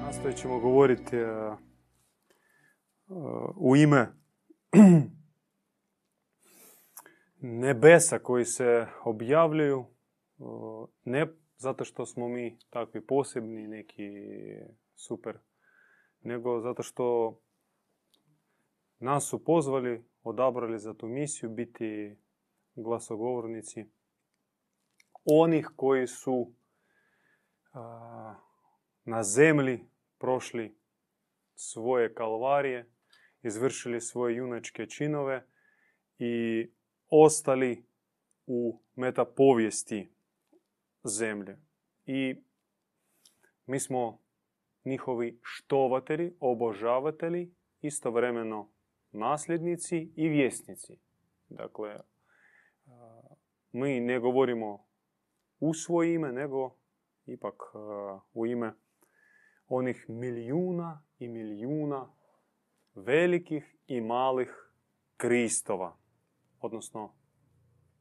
Nastojat ćemo govoriti e, u ime nebesa koji se objavljuju, ne zato što smo mi takvi posebni, neki super, nego zato što nas su pozvali, odabrali za tu misiju biti glasogovornici onih koji su na zemlji prošli svoje kalvarije, izvršili svoje junačke činove i ostali u metapovijesti zemlje. I mi smo njihovi štovateli, obožavatelji, istovremeno nasljednici i vjesnici. Dakle, mi ne govorimo u svoje ime, nego ipak u ime onih milijuna i milijuna velikih i malih kristova, odnosno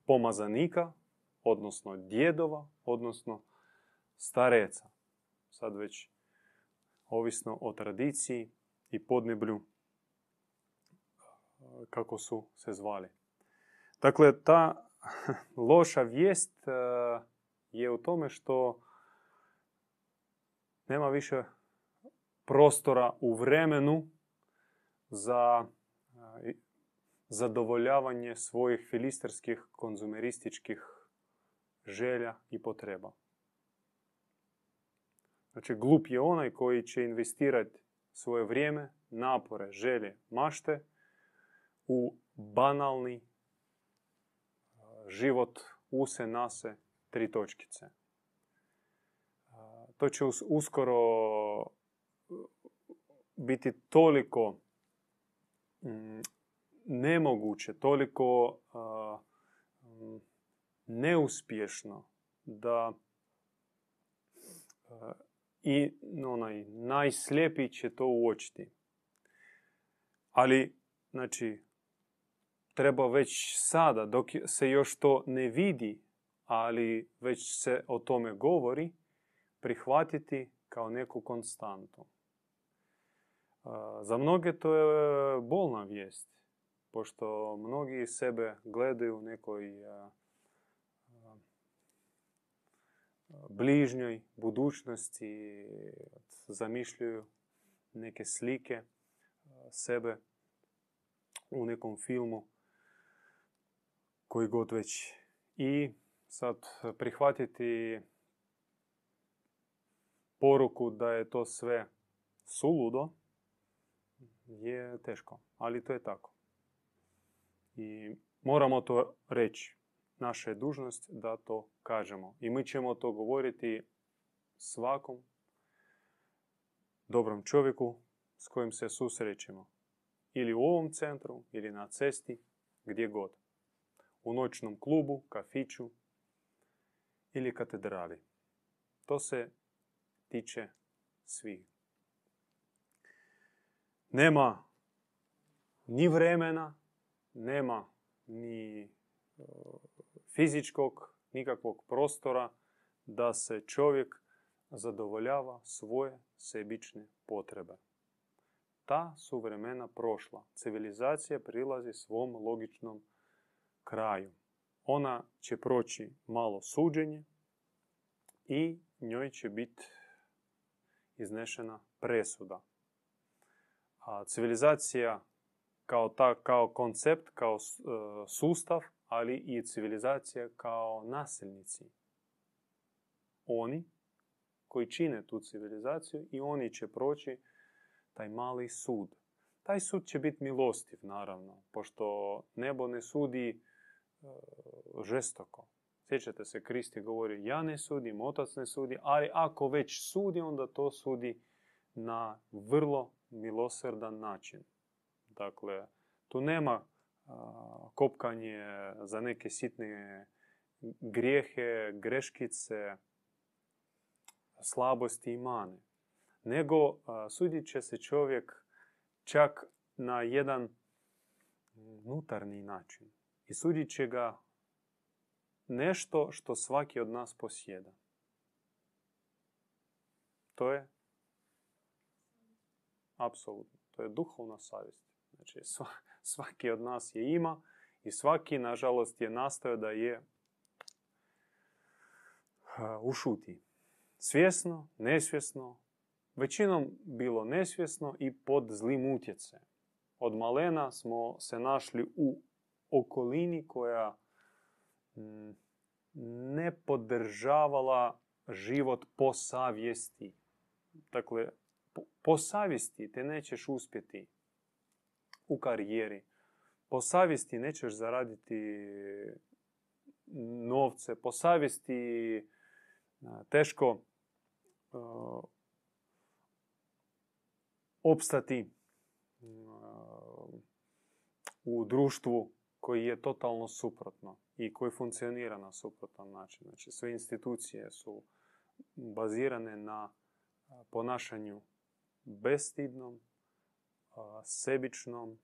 pomazanika, odnosno djedova, odnosno stareca. Sad već ovisno o tradiciji i podneblju kako su se zvali. Dakle, ta loša vijest je u tome što nema više prostora u vremenu za zadovoljavanje svojih filistarskih konzumerističkih želja i potreba. Znači, glup je onaj koji će investirati svoje vrijeme, napore, želje, mašte u banalni život use, nase, tri točkice. To će uskoro biti toliko mm, nemoguće, toliko mm, neuspješno da i onaj najslijepiji će to uočiti. Ali, znači, treba već sada, dok se još to ne vidi, ali već se o tome govori, prihvatiti kao neku konstantu. Za mnoge to je bolna vijest, pošto mnogi sebe gledaju u nekoj bližnjoj budućnosti, zamišljaju neke slike sebe u nekom filmu koji god već. I sad prihvatiti poruku da je to sve suludo je teško, ali to je tako. I moramo to reći. Naša je dužnost da to kažemo. I mi ćemo to govoriti svakom dobrom čovjeku s kojim se susrećemo. Ili u ovom centru, ili na cesti, gdje god. U noćnom klubu, kafiću ili katedrali. To se tiče svih. Nema ni vremena, nema ni e, fizičkog, nikakvog prostora da se čovjek zadovoljava svoje sebične potrebe. Ta su vremena prošla. Civilizacija prilazi svom logičnom kraju. Ona će proći malo suđenje i njoj će biti iznešena presuda. A civilizacija kao, ta, kao koncept, kao e, sustav, ali i civilizacija kao nasilnici. Oni koji čine tu civilizaciju i oni će proći taj mali sud. Taj sud će biti milostiv, naravno, pošto nebo ne sudi žestoko. Sjećate se, Kristi govori, ja ne sudim, otac ne sudi, ali ako već sudi, onda to sudi na vrlo milosrdan način. Dakle, tu nema kopkanje za neke sitne grijehe, greškice, slabosti i mane. Nego sudit će se čovjek čak na jedan unutarnji način. I sudit će ga nešto što svaki od nas posjeda. To je apsolutno. To je duhovna savjest. Znači, svaki od nas je ima i svaki, nažalost, je nastao da je ušuti. Svjesno, nesvjesno, većinom bilo nesvjesno i pod zlim utjecajem. Od malena smo se našli u okolini koja mm, ne podržavala život po savjesti. Dakle, po savjesti te nećeš uspjeti u karijeri. Po savjesti nećeš zaraditi novce. Po savjesti teško opstati u društvu koji je totalno suprotno i koji funkcionira na suprotan način. Znači, sve institucije su bazirane na ponašanju bestidnom, sebičnom,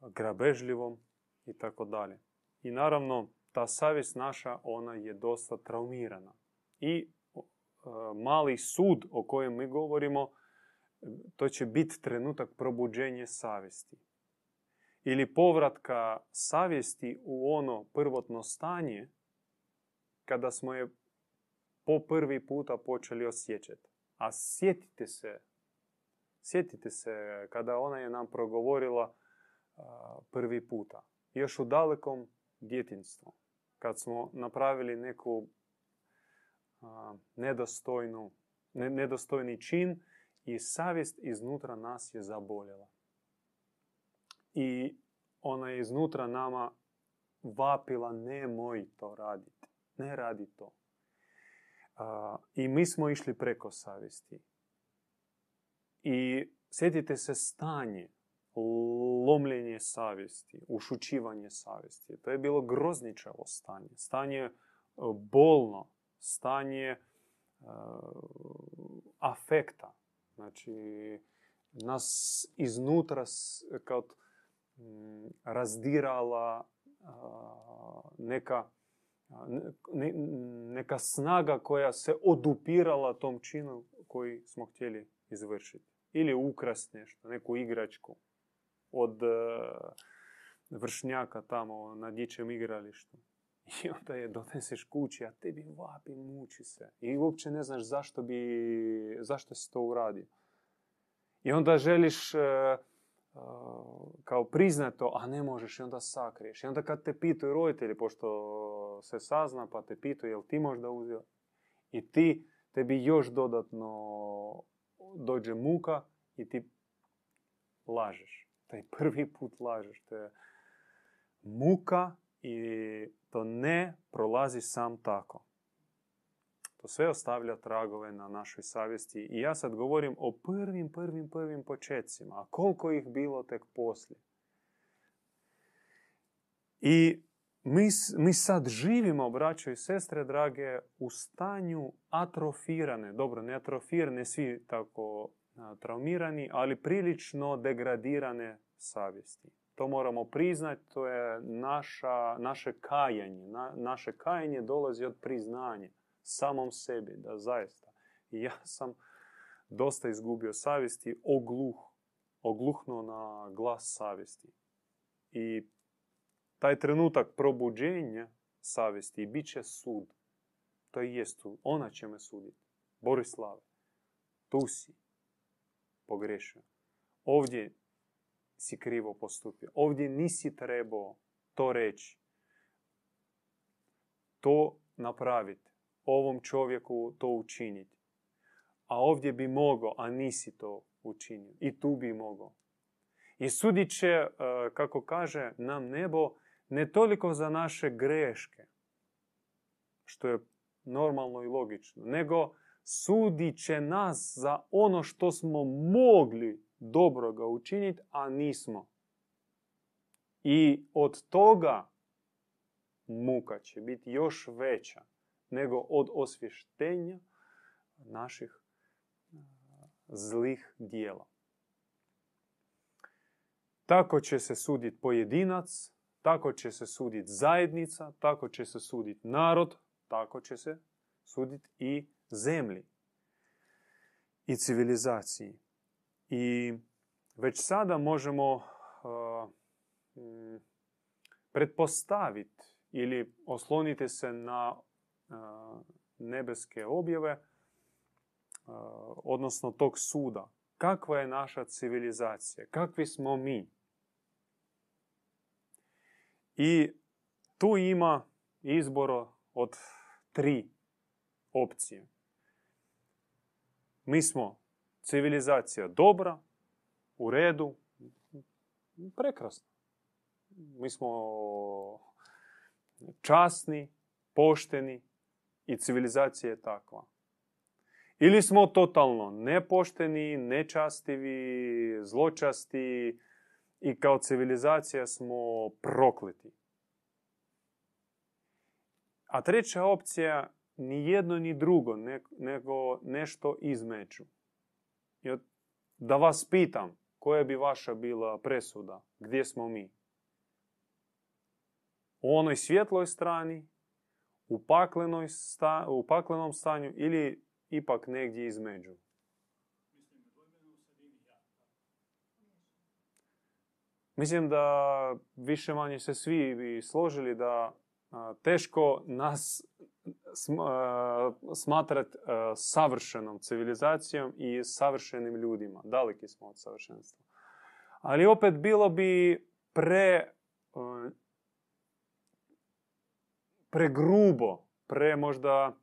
grabežljivom i tako dalje. I naravno, ta savjest naša, ona je dosta traumirana. I mali sud o kojem mi govorimo, to će biti trenutak probuđenja savjesti. Ili povratka savjesti u ono prvotno stanje kada smo je po prvi puta počeli osjećati. A sjetite se, sjetite se kada ona je nam progovorila prvi puta. Još u dalekom djetinstvu. Kad smo napravili neku nedostojnu, nedostojni čin i savjest iznutra nas je zaboljela. I ona je iznutra nama vapila nemoj to raditi. Ne radi to. I mi smo išli preko savjesti. I sjetite se stanje, lomljenje savjesti, ušućivanje savjesti. To je bilo grozničavo stanje. Stanje e, bolno, stanje uh, afekta. Znači, nas iznutra kao razdirala neka neka snaga koja se odupirala tom činu koji smo htjeli izvršiti. Ili ukrast nešto, neku igračku od e, vršnjaka tamo na dječjem igralištu. I onda je doneseš kući, a tebi vapi, muči se. I uopće ne znaš zašto bi, zašto si to uradio. I onda želiš e, kao priznato, a ne možeš i onda sakriješ. I onda kad te pitaju roditelji, pošto se sazna, pa te pitaju jel ti možda uzeo, i ti, tebi još dodatno dođe muka i ti lažeš. Taj prvi put lažeš. To je muka i to ne prolazi sam tako. To sve ostavlja tragove na našoj savjesti. I ja sad govorim o prvim, prvim, prvim početcima. A koliko ih bilo tek poslije. I mi, mi sad živimo, braćo i sestre drage, u stanju atrofirane, dobro, ne atrofirane, svi tako traumirani, ali prilično degradirane savjesti. To moramo priznati, to je naša, naše kajanje. Na, naše kajanje dolazi od priznanja samom sebi, da zaista. Ja sam dosta izgubio savjesti, ogluh, ogluhnuo na glas savjesti. I taj trenutak probuđenja savjesti bit će sud. To i jest. Ona će me suditi. Borislave, tu si pogrešio. Ovdje si krivo postupio. Ovdje nisi trebao to reći. To napraviti ovom čovjeku to učiniti. A ovdje bi mogao, a nisi to učinio. I tu bi mogao. I sudit će, e, kako kaže nam nebo, ne toliko za naše greške, što je normalno i logično, nego sudit će nas za ono što smo mogli dobroga učiniti, a nismo. I od toga muka će biti još veća nego od osvještenja naših zlih dijela. Tako će se suditi pojedinac, tako će se suditi zajednica, tako će se suditi narod, tako će se suditi i zemlji i civilizaciji. I već sada možemo uh, mm, pretpostaviti ili osloniti se na nebeske objave, odnosno tog suda. Kakva je naša civilizacija? Kakvi smo mi? I tu ima izbor od tri opcije. Mi smo civilizacija dobra, u redu, prekrasno. Mi smo časni, pošteni i civilizacija je takva. Ili smo totalno nepošteni, nečastivi, zločasti i kao civilizacija smo prokleti. A treća opcija ni jedno ni drugo, nego nešto između. Da vas pitam, koja bi vaša bila presuda? Gdje smo mi? U onoj svjetloj strani, u, sta, u paklenom stanju ili ipak negdje između? Mislim da više manje se svi bi složili da teško nas smatrati savršenom civilizacijom i savršenim ljudima. Daleki smo od savršenstva. Ali opet bilo bi pre pregrubo, pre možda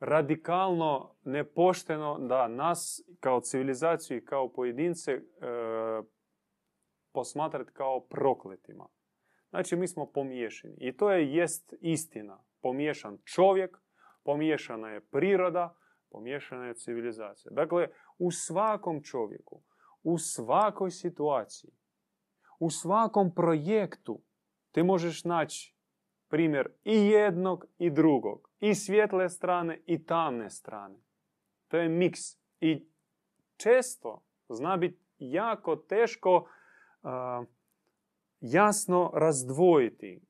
radikalno nepošteno da nas kao civilizaciju i kao pojedince e, posmatrati kao prokletima. Znači, mi smo pomiješani. I to je jest istina. Pomiješan čovjek, pomiješana je priroda, pomiješana je civilizacija. Dakle, u svakom čovjeku, u svakoj situaciji, u svakom projektu ti možeš naći primjer i jednog i drugog. I svjetle strane i tamne strane. To je miks. I često zna biti jako teško jasno razdvojiti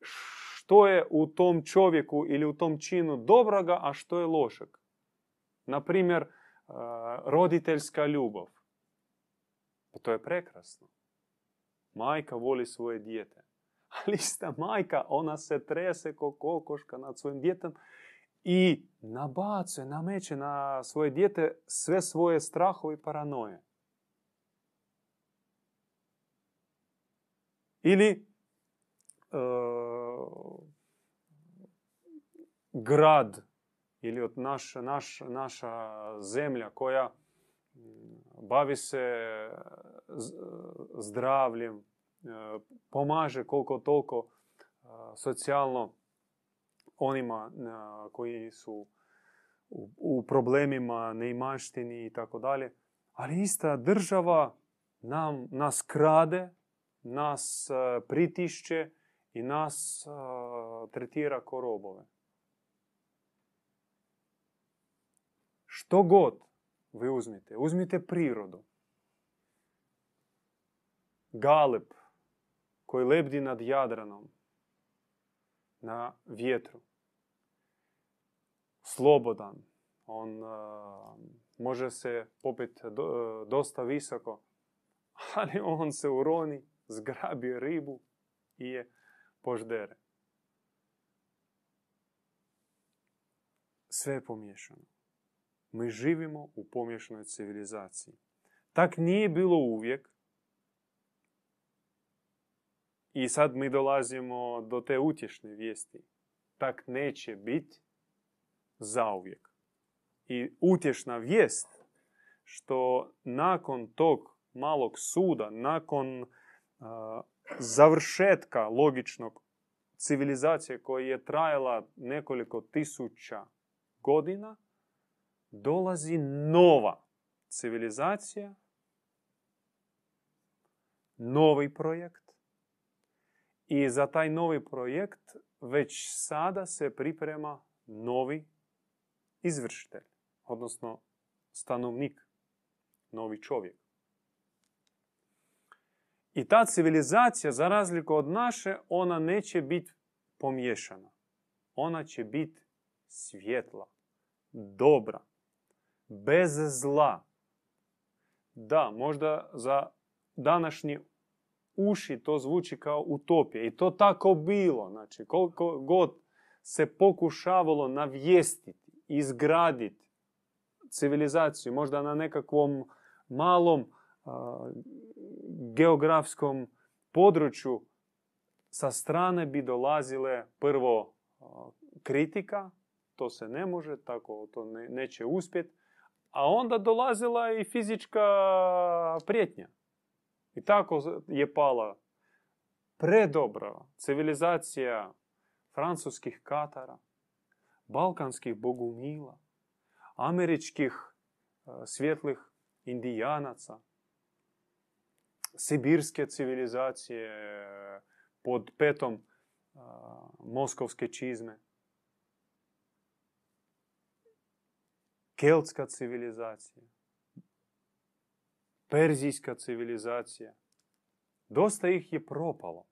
što je u tom čovjeku ili u tom činu dobroga, a što je lošeg. Naprimjer, roditeljska ljubav. Pa to je prekrasno. Majka voli svoje dijete. Ali ista majka, ona se trese ko kokoška nad svojim djetem i nabacuje, nameće na svoje dijete sve svoje strahove i paranoje. Ili uh, grad ili od naš, naš, naša zemlja koja bavi se zdravljem, e, pomaže koliko toliko e, socijalno onima koji su u problemima, neimaštini i tako dalje. Ali ista država nam, nas krade nas e, pritišće i nas e, tretira ko robove. Što god vi uzmite, uzmite prirodu. Galeb koji lebdi nad Jadranom na vjetru. Slobodan. On uh, može se popet do, dosta visoko, ali on se uroni zgrabi ribu i je poždere. Sve je pomiješano. Mi živimo u pomješanoj civilizaciji. Tak nije bilo uvijek. I sad mi dolazimo do te utješne vijesti. Tak neće biti zauvijek. I utješna vijest što nakon tog malog suda, nakon završetka logičnog civilizacije koja je trajala nekoliko tisuća godina, dolazi nova civilizacija, novi projekt. I za taj novi projekt već sada se priprema novi izvršitelj, odnosno stanovnik, novi čovjek. I ta civilizacija, za razliku od naše, ona neće biti pomiješana. Ona će biti svjetla, dobra, bez zla. Da, možda za današnji uši to zvuči kao utopija. I to tako bilo. Znači, koliko god se pokušavalo navijestiti, izgraditi civilizaciju, možda na nekakvom malom geografskom području, sa strane bi dolazile prvo kritika, to se ne može, tako to ne, neće uspjeti, a onda dolazila i fizička prijetnja. I tako je pala predobra civilizacija francuskih katara, balkanskih bogumila, američkih svjetlih indijanaca, sibirske civilizacije pod petom moskovske čizme, keltska civilizacija, perzijska civilizacija. Dosta ih je propalo.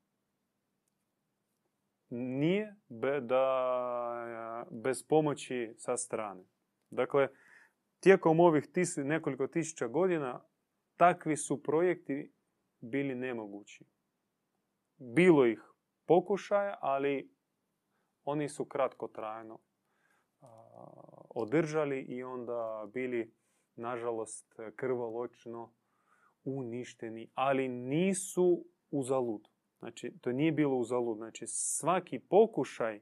Nije da, bez pomoći sa strane. Dakle, tijekom ovih tisu, nekoliko tisuća godina takvi su projekti bili nemogući. Bilo ih pokušaja, ali oni su kratko trajno održali i onda bili, nažalost, krvoločno uništeni, ali nisu uzalud. Znači, to nije bilo uzalud. Znači, svaki pokušaj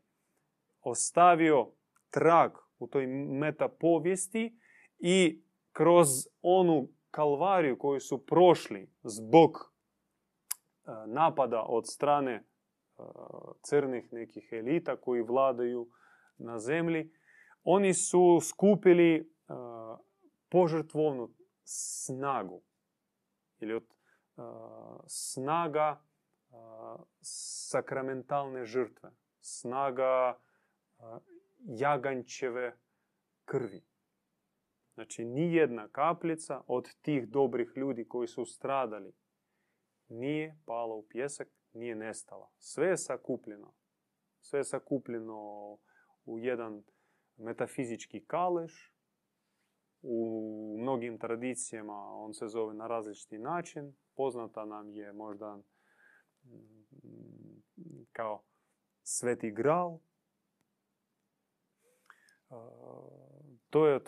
ostavio trag u toj metapovijesti i kroz onu kalvariju koju su prošli zbog e, napada od strane e, crnih nekih elita koji vladaju na zemlji, oni su skupili e, požrtvovnu snagu od snaga sakramentalne žrtve, snaga jagančeve krvi. Znači, ni jedna kapljica od tih dobrih ljudi koji su stradali nije pala u pjesak, nije nestala. Sve je sakupljeno. Sve je sakupljeno u jedan metafizički kaleš. U mnogim tradicijama on se zove na različiti način. Poznata nam je možda mm, kao sveti gral. To je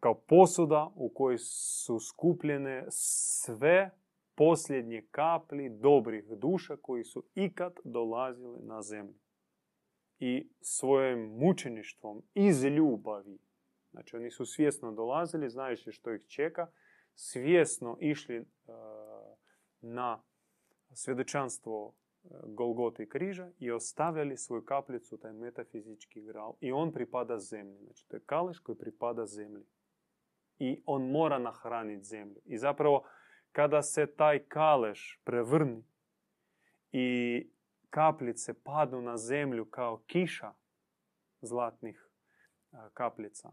kao posuda u kojoj su skupljene sve posljednje kapli dobrih duša koji su ikad dolazili na zemlju. I svojim mučeništvom iz ljubavi, znači oni su svjesno dolazili, znajući što ih čeka, svjesno išli uh, na svjedočanstvo e, Golgote i križa i ostavljali svoju kapljicu, taj metafizički gral. I on pripada zemlji. Znači, to je kaleš koji pripada zemlji i on mora nahraniti zemlju. I zapravo kada se taj kaleš prevrni i kapljice padnu na zemlju kao kiša zlatnih kapljica,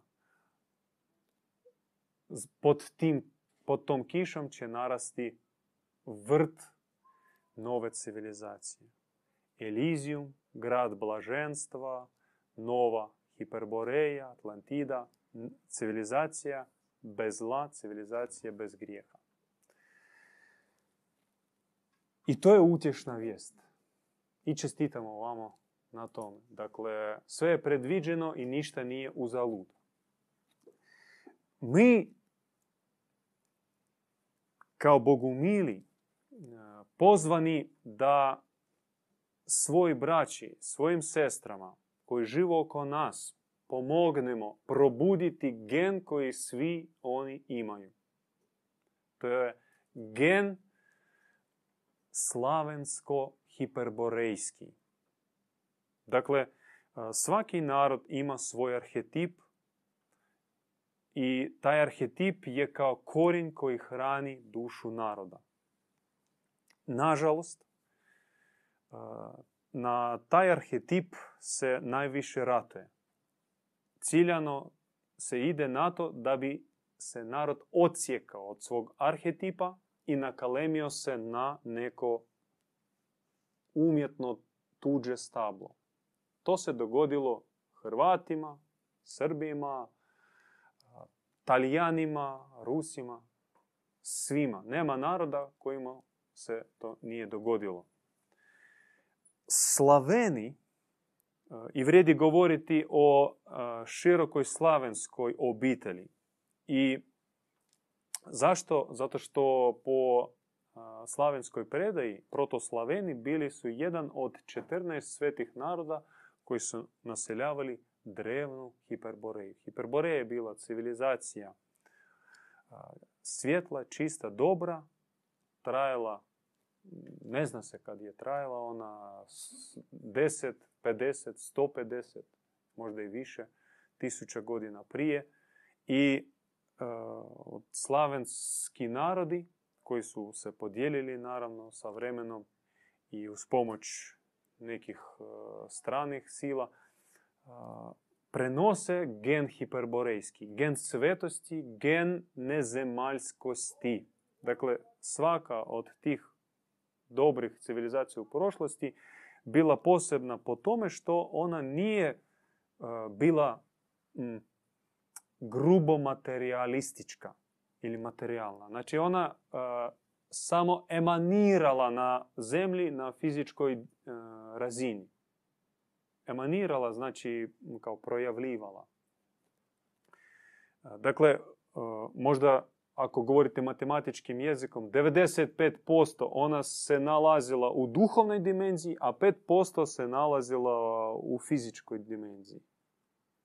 pod, tim, pod tom kišom će narasti vrt nove civilizacije. Elizijum, grad blaženstva, nova Hiperboreja, Atlantida, civilizacija bez zla, civilizacije bez grijeha. I to je utješna vijest. I čestitamo vamo na tome. Dakle, sve je predviđeno i ništa nije uzalud. Mi, kao bogumili, pozvani da svoj braći, svojim sestrama koji žive oko nas, pomognemo probuditi gen koji svi oni imaju. To je gen slavensko-hiperborejski. Dakle, svaki narod ima svoj arhetip i taj arhetip je kao korin koji hrani dušu naroda. Nažalost, na taj arhetip se najviše ratuje ciljano se ide na to da bi se narod ocijekao od svog arhetipa i nakalemio se na neko umjetno tuđe stablo. To se dogodilo Hrvatima, Srbima, Talijanima, Rusima, svima. Nema naroda kojima se to nije dogodilo. Slaveni, e, i vredi govoriti o e, širokoj slavenskoj obitelji. I zašto? Zato što po e, slavenskoj predaji protoslaveni bili su jedan od 14 svetih naroda koji su naseljavali drevnu Hiperboreju. Hiperboreja je bila civilizacija svjetla, čista, dobra, trajala, ne zna se kad je trajala ona, 10, 50, 150, možda i više, tisuća godina prije. I uh, slavenski narodi koji su se podijelili naravno sa vremenom i uz pomoć nekih uh, stranih sila, prenose gen hiperborejski, gen svetosti, gen nezemaljskosti. Dakle, svaka od tih dobrih civilizacija u prošlosti bila posebna po tome što ona nije bila grubo materialistička ili materijalna. Znači ona samo emanirala na zemlji na fizičkoj razini emanirala, znači kao projavljivala. Dakle, možda ako govorite matematičkim jezikom, 95% ona se nalazila u duhovnoj dimenziji, a 5% se nalazila u fizičkoj dimenziji.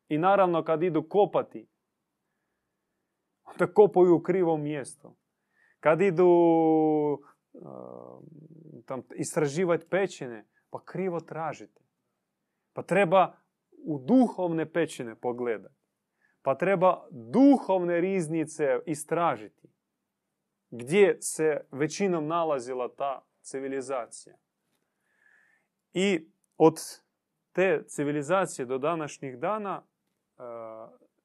I naravno kad idu kopati, onda kopaju u krivom mjestu. Kad idu tam, istraživati pećine, pa krivo tražite. Pa treba u duhovne pećine pogledati. Pa treba duhovne riznice istražiti. Gdje se većinom nalazila ta civilizacija. I od te civilizacije do današnjih dana e,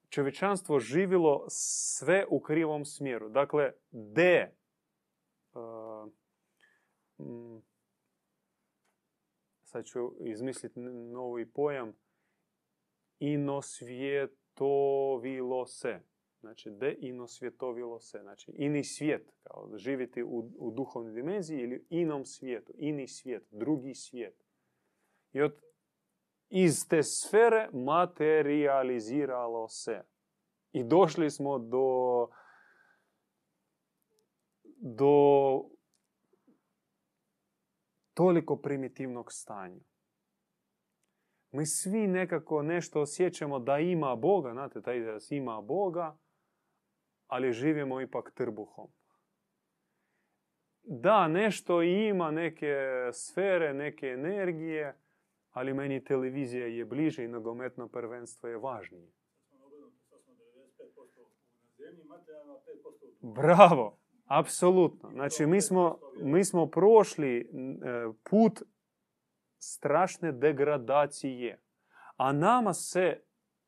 čovječanstvo živilo sve u krivom smjeru. Dakle, de e, sad ću izmisliti novi pojam, inosvjetovilo se. Znači, de inosvjetovilo se. Znači, ini svijet, kao živjeti u, u duhovnoj dimenziji ili inom svijetu, ini svijet, drugi svijet. I od, iz te sfere materializiralo se. I došli smo do, do toliko primitivnog stanja. Mi svi nekako nešto osjećamo da ima Boga, znate, taj izraz ima Boga, ali živimo ipak trbuhom. Da, nešto ima, neke sfere, neke energije, ali meni televizija je bliže i nogometno prvenstvo je važnije. Bravo! Apsolutno. Znači, mi smo, mi smo prošli e, put strašne degradacije. A nama se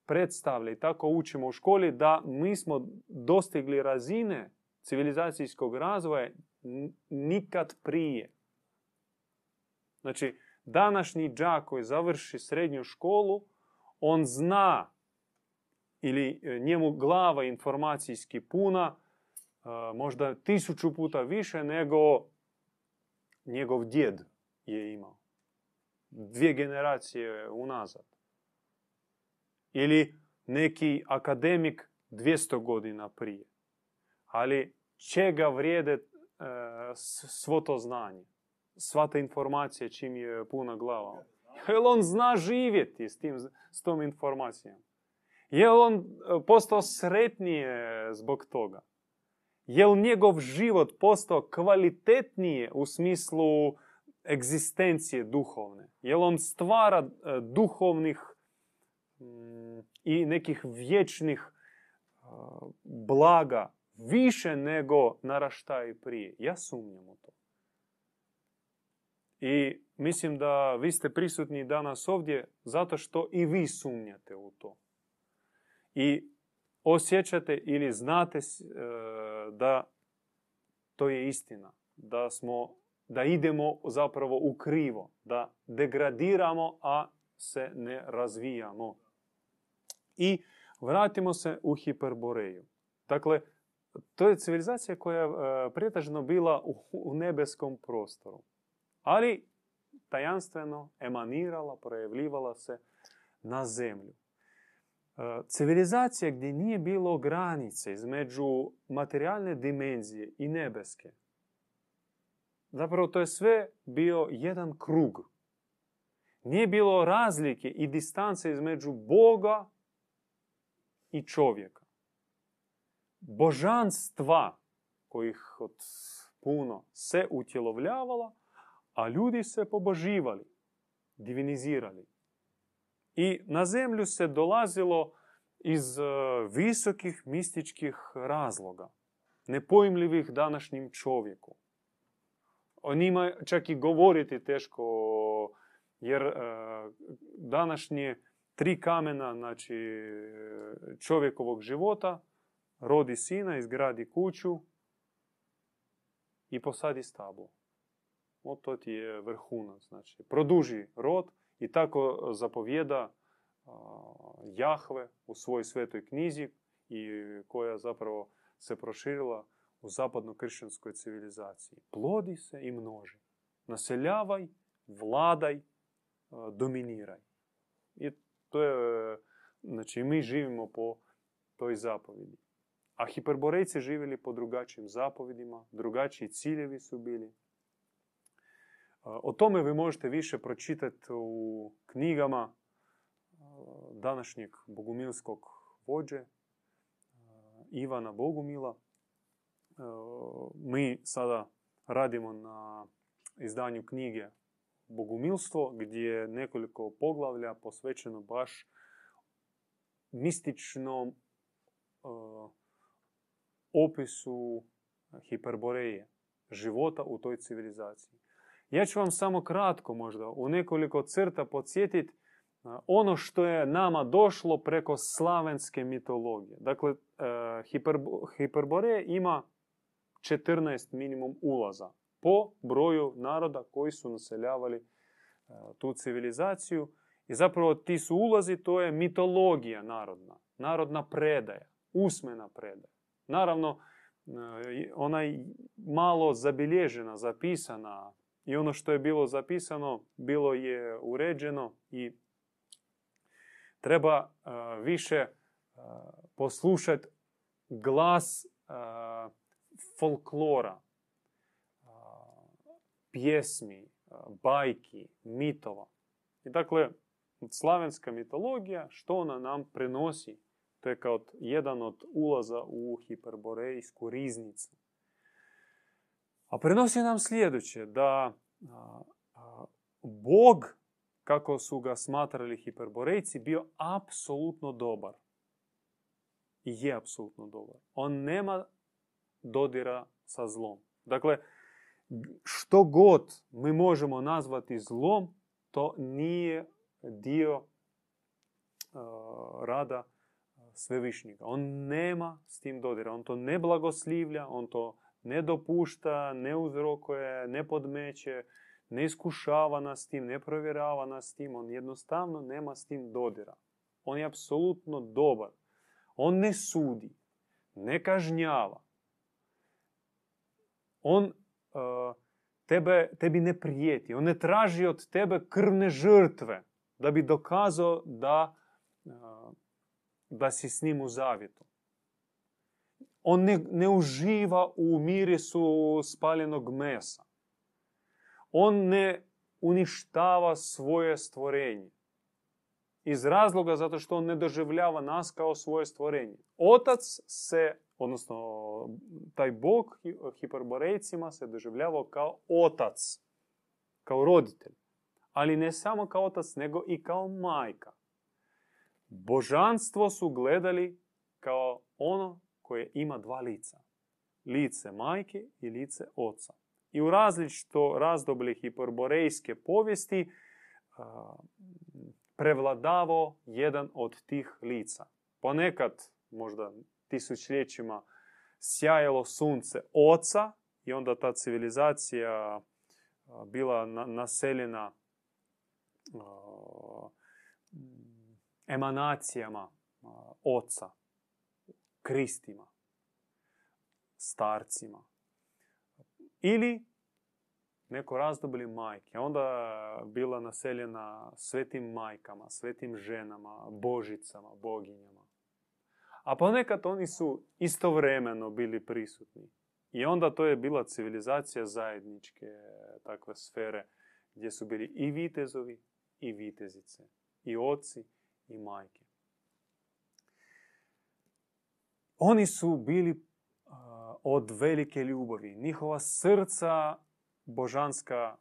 predstavlja i tako učimo u školi da mi smo dostigli razine civilizacijskog razvoja nikad prije. Znači, današnji džak koji završi srednju školu, on zna ili e, njemu glava informacijski puna, možda tisuću puta više nego njegov djed je imao. Dvije generacije unazad. Ili neki akademik 200 godina prije. Ali čega vrijede e, svo to znanje? Sva ta informacija čim je puna glava. Jel on zna živjeti s, tim, s tom informacijom? Jel on postao sretnije zbog toga? Je li njegov život postao kvalitetnije u smislu egzistencije duhovne? Je li on stvara e, duhovnih mm, i nekih vječnih e, blaga više nego naraštaju prije? Ja sumnjam u to. I mislim da vi ste prisutni danas ovdje zato što i vi sumnjate u to. I osjećate ili znate e, da to je istina. Da smo, da idemo zapravo u krivo, da degradiramo, a se ne razvijamo. I vratimo se u Hiperboreju. Dakle, to je civilizacija koja je e, pretežno bila u nebeskom prostoru. Ali tajanstveno emanirala, projavljivala se na zemlju. E, civilizacija gdje nije bilo granice između materijalne dimenzije i nebeske. Zapravo to je sve bio jedan krug. Nije bilo razlike i distance između Boga i čovjeka. Božanstva, kojih od puno se utjelovljavala, a ljudi se poboživali, divinizirali. I na zemlju se dolazilo iz e, visokih mističkih razloga, nepojmljivih današnjim čovjeku. O njima čak i govoriti teško, jer e, današnje tri kamena znači, čovjekovog života rodi sina, izgradi kuću i posadi stablo. O, to ti je vrhunac. Znači, produži rod i tako zapovjeda Jahve u svojoj svetoj knjizi i koja zapravo se proširila u zapadno-kršćanskoj civilizaciji. Plodi se i množi. Naseljavaj, vladaj, dominiraj. I to je, znači mi živimo po toj zapovjedi. A hiperborejci živjeli po drugačijim zapovjedima, drugačiji ciljevi su bili. O tome vi možete više pročitati u knjigama današnjeg bogumilskog vođe Ivana Bogumila. Mi sada radimo na izdanju knjige Bogumilstvo gdje je nekoliko poglavlja posvećeno baš mističnom opisu hiperboreje, života u toj civilizaciji. Ja ću vam samo kratko možda u nekoliko crta podsjetiti ono što je nama došlo preko slavenske mitologije. Dakle, Hiperboreja ima 14 minimum ulaza po broju naroda koji su naseljavali tu civilizaciju. I zapravo ti su ulazi, to je mitologija narodna, narodna predaja, usmena predaja. Naravno, ona je malo zabilježena, zapisana i ono što je bilo zapisano bilo je uređeno i treba više poslušati glas folklora, pjesmi, bajki, mitova. I dakle, slavenska mitologija, što ona nam prenosi, to je kao jedan od ulaza u hiperborejsku riznicu. A prenosi nam sljedeće, da Bog, kako su ga smatrali hiperborejci, bio apsolutno dobar. I je apsolutno dobar. On nema dodira sa zlom. Dakle, što god mi možemo nazvati zlom, to nije dio rada svevišnjega. On nema s tim dodira. On to ne blagoslivlja, on to ne dopušta, ne uzrokuje, ne podmeće, ne iskušava nas s tim, ne provjerava nas s tim. On jednostavno nema s tim dodira. On je apsolutno dobar. On ne sudi, ne kažnjava. On uh, tebe, tebi ne prijeti. On ne traži od tebe krvne žrtve da bi dokazao da, uh, da si s njim u zavjetu. On ne, ne uživa u mirisu spaljenog mesa. On ne uništava svoje stvorenje. Iz razloga zato što on ne doživljava nas kao svoje stvorenje. Otac se, odnosno taj bog hiperborejcima se doživljavao kao otac, kao roditelj. Ali ne samo kao otac, nego i kao majka. Božanstvo su gledali kao ono koje ima dva lica. Lice majke i lice oca. I u različito razdoblje hiperborejske povijesti prevladavao jedan od tih lica. Ponekad, možda tisućljećima, sjajalo sunce oca i onda ta civilizacija bila naseljena emanacijama oca, kristima, starcima. Ili neko razdoblje majke. Onda bila naseljena svetim majkama, svetim ženama, božicama, boginjama. A ponekad oni su istovremeno bili prisutni. I onda to je bila civilizacija zajedničke takve sfere gdje su bili i vitezovi i vitezice, i oci i majke. Oni su bili od velike ljubavi. Njihova srca božanska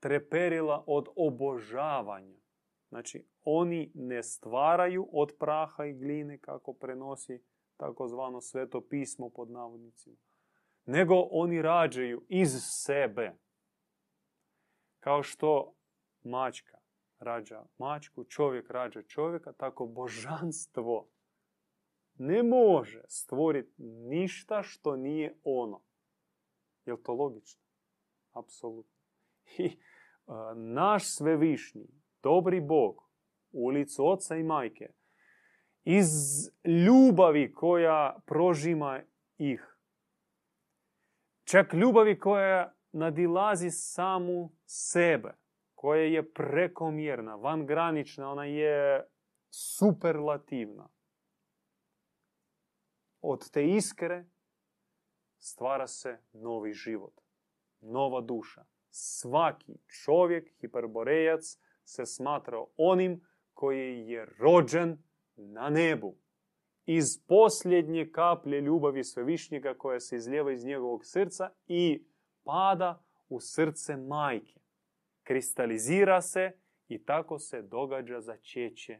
treperila od obožavanja. Znači, oni ne stvaraju od praha i gline, kako prenosi takozvano sveto pismo pod navodnicima, nego oni rađaju iz sebe. Kao što mačka rađa mačku, čovjek rađa čovjeka, tako božanstvo ne može stvoriti ništa što nije ono. Je to logično? Apsolutno. I naš svevišnji, dobri Bog, u licu oca i majke, iz ljubavi koja prožima ih, čak ljubavi koja nadilazi samu sebe, koja je prekomjerna, vangranična, ona je superlativna. Od te iskre stvara se novi život, nova duša. Svaki čovjek, hiperborejac, se smatrao onim koji je rođen na nebu. Iz posljednje kaplje ljubavi svevišnjega koja se izljeva iz njegovog srca i pada u srce majke. Kristalizira se i tako se događa začeće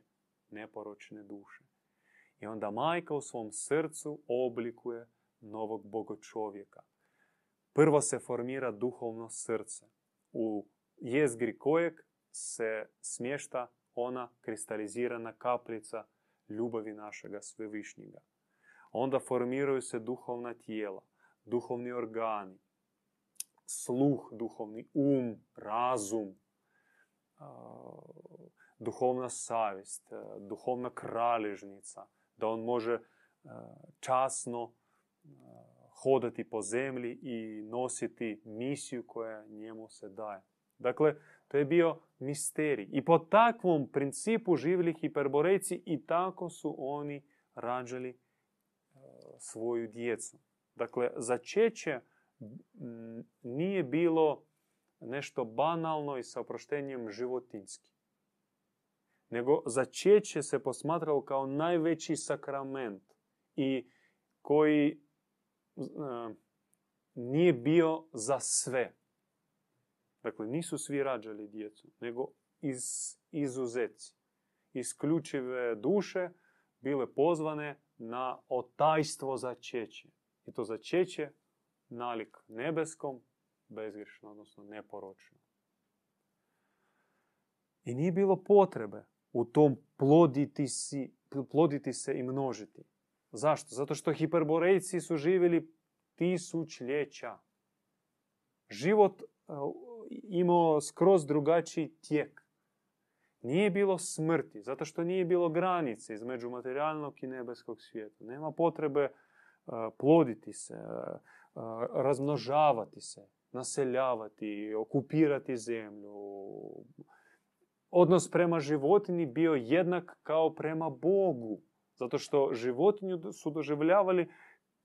neporočne duše. I onda majka u svom srcu oblikuje novog bogočovjeka. Prvo se formira duhovno srce, u jezgri kojeg se smješta ona kristalizirana kaplica ljubavi našega svevišnjega. Onda formiraju se duhovna tijela, duhovni organi, sluh, duhovni um, razum, duhovna savjest, duhovna kralježnica, da on može časno hodati po zemlji i nositi misiju koja njemu se daje. Dakle, to je bio misterij. I po takvom principu živjeli hiperborejci i tako su oni rađali svoju djecu. Dakle, začeće nije bilo nešto banalno i sa oproštenjem životinski. Nego začeće se posmatralo kao najveći sakrament i koji nije bio za sve. Dakle, nisu svi rađali djecu, nego iz, izuzeci. Isključive duše bile pozvane na otajstvo začeće. I to začeće nalik nebeskom, bezgrešno, odnosno neporočno. I nije bilo potrebe u tom ploditi, si, ploditi se i množiti. Zašto? Zato što hiperborejci su živjeli tisućljeća. Život imao skroz drugačiji tijek. Nije bilo smrti, zato što nije bilo granice između materijalnog i nebeskog svijeta. Nema potrebe ploditi se, razmnožavati se, naseljavati, okupirati zemlju. Odnos prema životinji bio jednak kao prema Bogu. Zato što životinju su doživljavali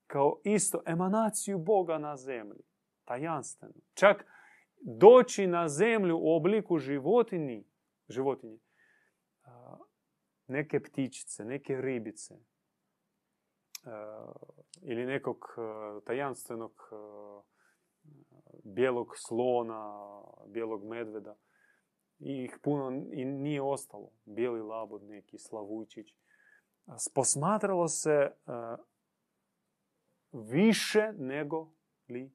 kao isto emanaciju Boga na zemlji. Tajanstveno. Čak doći na zemlju u obliku životinji, životinje, neke ptičice, neke ribice ili nekog tajanstvenog bijelog slona, bijelog medveda. Ih puno i nije ostalo. Bijeli labod neki, slavujčić. Posmatralo se više nego li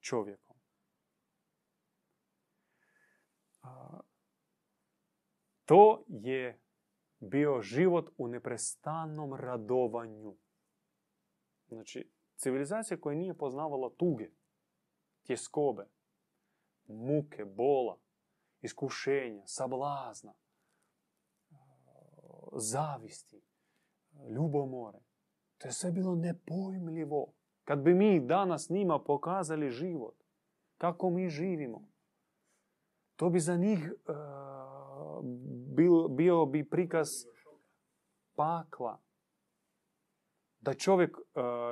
čovjek. To je bio život u neprestanom radovanju. Znači, civilizacija koja nije poznavala tuge, tjeskobe, muke, bola, iskušenja, sablazna, zavisti, ljubomore. To sve bilo nepojmljivo. Kad bi mi danas njima pokazali život, kako mi živimo, to bi za njih uh, bio, bio bi prikaz pakla. Da čovjek, uh,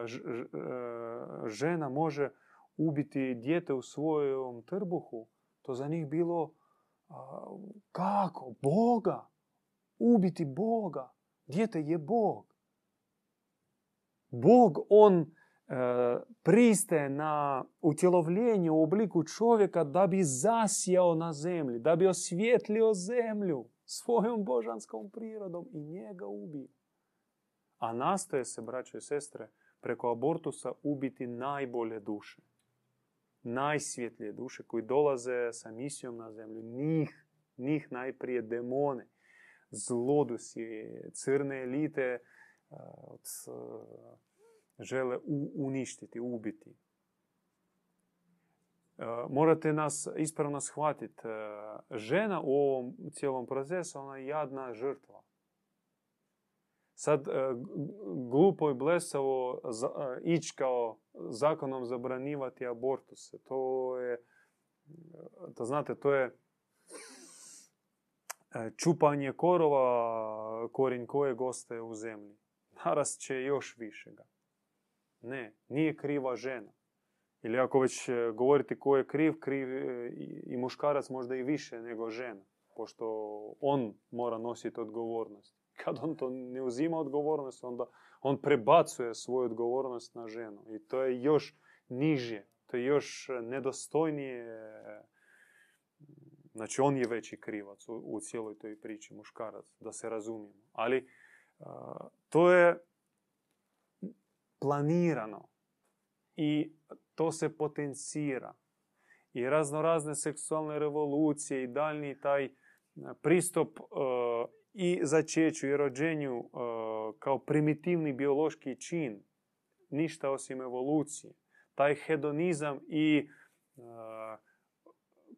ž, uh, žena može ubiti dijete u svojom trbuhu, to za njih bilo kako? Boga. Ubiti Boga. Dijete je Bog. Bog, on e, pristaje na utjelovljenje u obliku čovjeka da bi zasijao na zemlji, da bi osvjetlio zemlju svojom božanskom prirodom i njega ubio. A nastoje se, braće i sestre, preko abortusa ubiti najbolje duše. Najsvjetlije duše koji dolaze sa misijom na zemlju. Njih, njih najprije demone, zlodusi, crne elite, žele uništiti, ubiti. Morate nas ispravno shvatiti. Žena u ovom cijelom procesu, ona je jadna žrtva. Sad glupo i blesavo ići kao zakonom zabranivati abortuse. To je, to znate, to je čupanje korova, korinj kojeg ostaje u zemlji narast će još višega. Ne, nije kriva žena. Ili ako već e, govorite ko je kriv, kriv e, i muškarac možda i više nego žena. Pošto on mora nositi odgovornost. Kad on to ne uzima odgovornost, onda on prebacuje svoju odgovornost na ženu. I to je još niže, to je još nedostojnije. Znači on je veći krivac u, u cijeloj toj priči, muškarac, da se razumijemo. Ali to je planirano i to se potencira. I razno razne seksualne revolucije i daljni taj pristup i začeću i rođenju kao primitivni biološki čin, ništa osim evolucije. Taj hedonizam i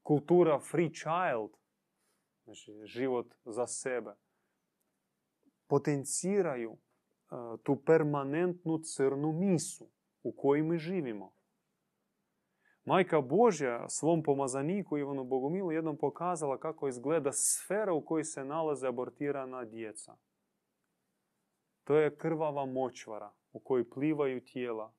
kultura free child, znači život za sebe, potenciraju tu permanentnu crnu misu u kojoj mi živimo. Majka Božja svom pomazaniku Ivanu Bogumilu jednom pokazala kako izgleda sfera u kojoj se nalaze abortirana djeca. To je krvava močvara u kojoj plivaju tijela,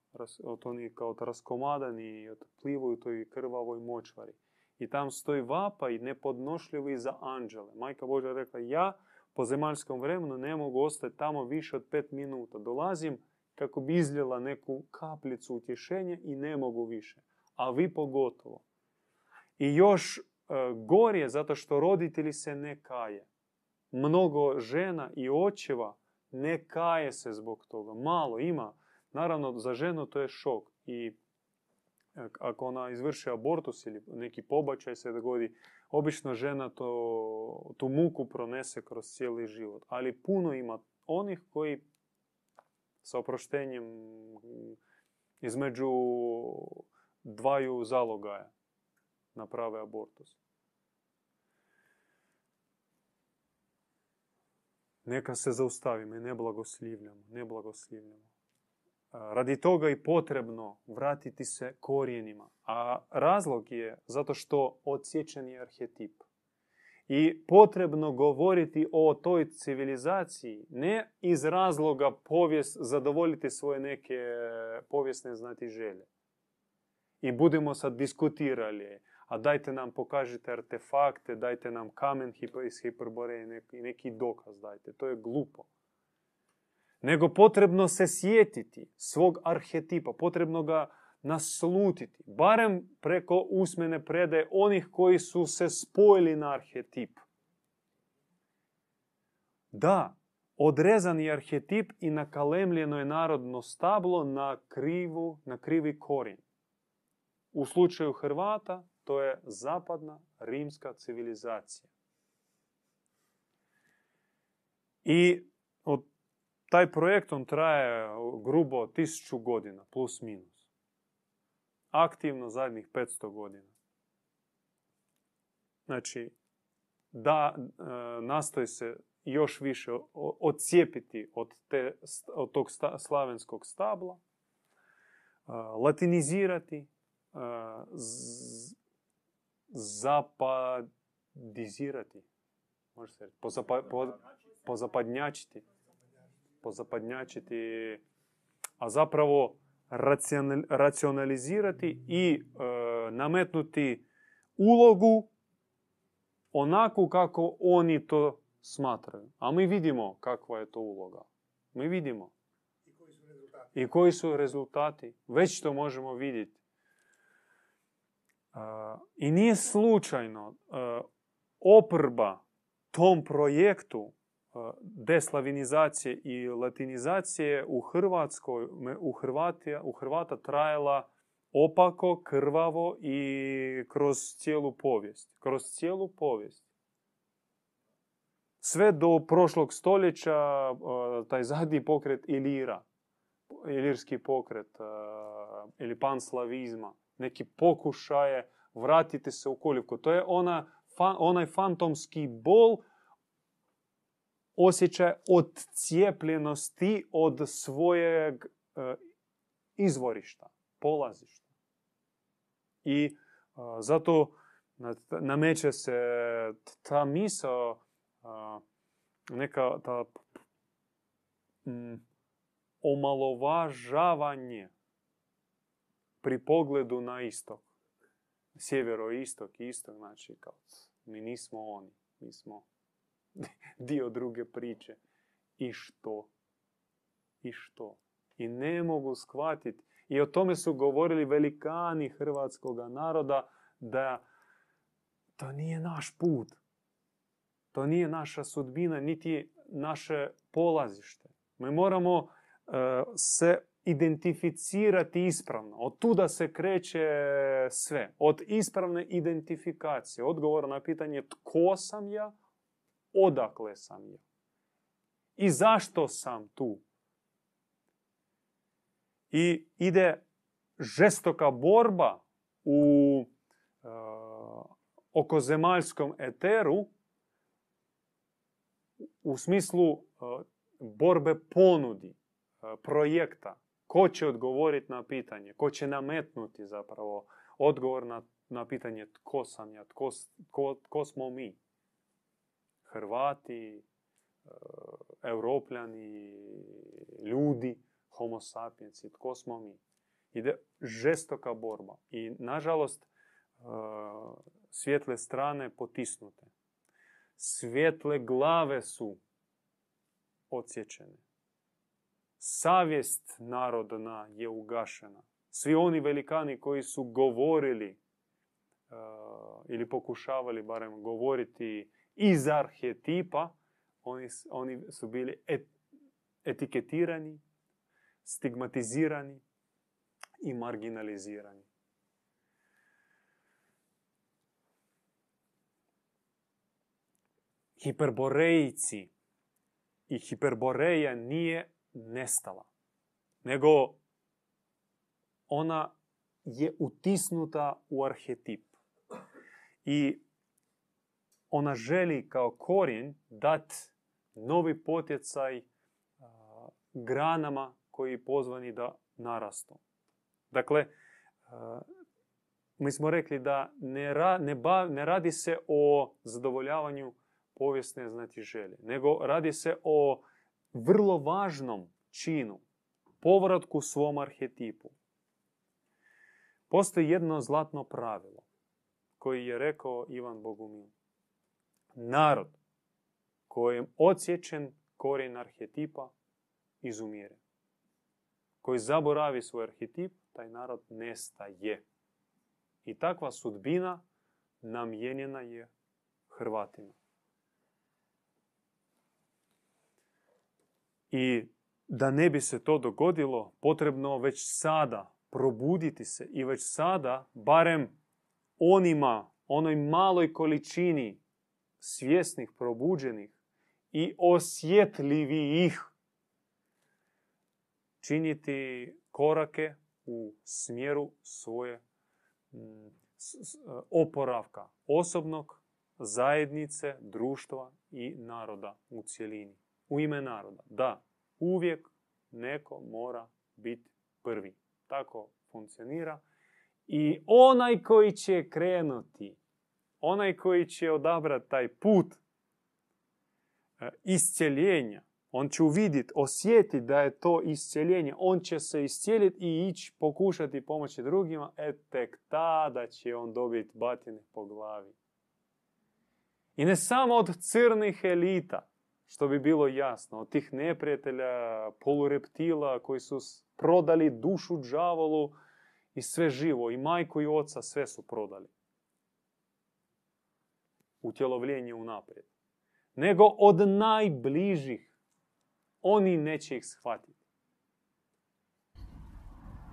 od oni kao raskomadani i plivaju toj krvavoj močvari. I tam stoji vapa i nepodnošljivi za anđele. Majka Božja rekla, ja po zemaljskom vremenu ne mogu ostati tamo više od pet minuta. Dolazim kako bi izljela neku kapljicu utješenja i ne mogu više. A vi pogotovo. I još e, gorije zato što roditelji se ne kaje. Mnogo žena i očeva ne kaje se zbog toga. Malo ima. Naravno, za ženu to je šok. I e, ako ona izvrši abortus ili neki pobačaj se dogodi, Obično žena to, tu muku pronese kroz cijeli život. Ali puno ima onih koji sa oproštenjem između dvaju zalogaja naprave abortus. Neka se zaustavimo i ne blagoslivljamo, ne blagoslivljamo. Radi toga i potrebno vratiti se korijenima. A razlog je zato što odsječen je arhetip. I potrebno govoriti o toj civilizaciji ne iz razloga povijest, zadovoljiti svoje neke povijesne znati želje. I budemo sad diskutirali, a dajte nam pokažite artefakte, dajte nam kamen iz Hiperboreje, neki, neki dokaz dajte. To je glupo nego potrebno se sjetiti svog arhetipa, potrebno ga naslutiti, barem preko usmene predaje onih koji su se spojili na arhetip. Da, odrezan je arhetip i nakalemljeno je narodno stablo na, krivu, na krivi korijen. U slučaju Hrvata to je zapadna rimska civilizacija. I od taj projekt on traje grubo tisuću godina, plus minus. aktivno zadnjih 500 godina. Znači, da e, nastoji se još više odcijepiti od, te, od tog sta, slavenskog stabla, e, latinizirati, z, zapadizirati, može se reći, pozapa, po, pozapadnjačiti, pozapadnjačiti, a zapravo racionalizirati i e, nametnuti ulogu onako kako oni to smatraju. A mi vidimo kakva je to uloga. Mi vidimo. I koji su rezultati. Već to možemo vidjeti. I nije slučajno oprba tom projektu deslavinizacije i latinizacije u Hrvatskoj, u, Hrvatija, u Hrvata trajala opako, krvavo i kroz cijelu povijest. Kroz cijelu povijest. Sve do prošlog stoljeća taj zadnji pokret Ilira, ilirski pokret ili panslavizma, neki pokušaje vratiti se u. To je ona, onaj fantomski bol osjećaj odcijepljenosti od svojeg e, izvorišta, polazišta. I zato nameće se ta misao, neka ta omalovažavanje pri pogledu na istok. Sjevero-istok, istok, znači kao mi nismo oni, mi smo dio druge priče. I što? I što? I ne mogu shvatiti. I o tome su govorili velikani hrvatskog naroda da to nije naš put. To nije naša sudbina, niti naše polazište. Mi moramo uh, se identificirati ispravno. Od tuda se kreće sve. Od ispravne identifikacije. Odgovor na pitanje tko sam ja, odakle sam ja. I zašto sam tu. I ide žestoka borba u uh, okozemaljskom eteru u smislu uh, borbe ponudi, uh, projekta. Ko će odgovoriti na pitanje? Ko će nametnuti zapravo odgovor na, na pitanje tko sam ja, tko, tko, tko smo mi? Hrvati, e, Europljani, ljudi, homo sapiens, tko smo mi. Ide žestoka borba i nažalost e, svjetle strane potisnute. Svjetle glave su odsječene. Savjest narodna je ugašena. Svi oni velikani koji su govorili uh, ili pokušavali barem govoriti iz arhetipa, oni, oni su bili et, etiketirani, stigmatizirani i marginalizirani. Hiperborejci i hiperboreja nije nestala, nego ona je utisnuta u arhetip. I ona želi kao korijen dati novi potjecaj granama koji pozvani da narastu. Dakle, mi smo rekli da ne, ne, ne radi se o zadovoljavanju povijesne znati želje, nego radi se o vrlo važnom činu, povratku svom arhetipu. Postoji jedno zlatno pravilo koji je rekao Ivan Bogumil narod kojem odsječen korijen arhetipa izumire. Koji zaboravi svoj arhetip, taj narod nestaje. I takva sudbina namjenjena je Hrvatima. I da ne bi se to dogodilo, potrebno već sada probuditi se i već sada, barem onima, onoj maloj količini svjesnih, probuđenih i osjetljivih činiti korake u smjeru svoje mm, oporavka osobnog, zajednice, društva i naroda u cjelini. U ime naroda. Da, uvijek neko mora biti prvi. Tako funkcionira. I onaj koji će krenuti, onaj koji će odabrati taj put e, iscjeljenja, on će uvidjeti, osjetiti da je to iscjeljenje, on će se iscijeliti i ići pokušati pomoći drugima, e tek tada će on dobiti batine po glavi. I ne samo od crnih elita, što bi bilo jasno, od tih neprijatelja, polureptila koji su prodali dušu džavolu i sve živo, i majku i oca, sve su prodali. Utjelovljenje unaprijed. Nego od najbližih. Oni neće ih shvatiti.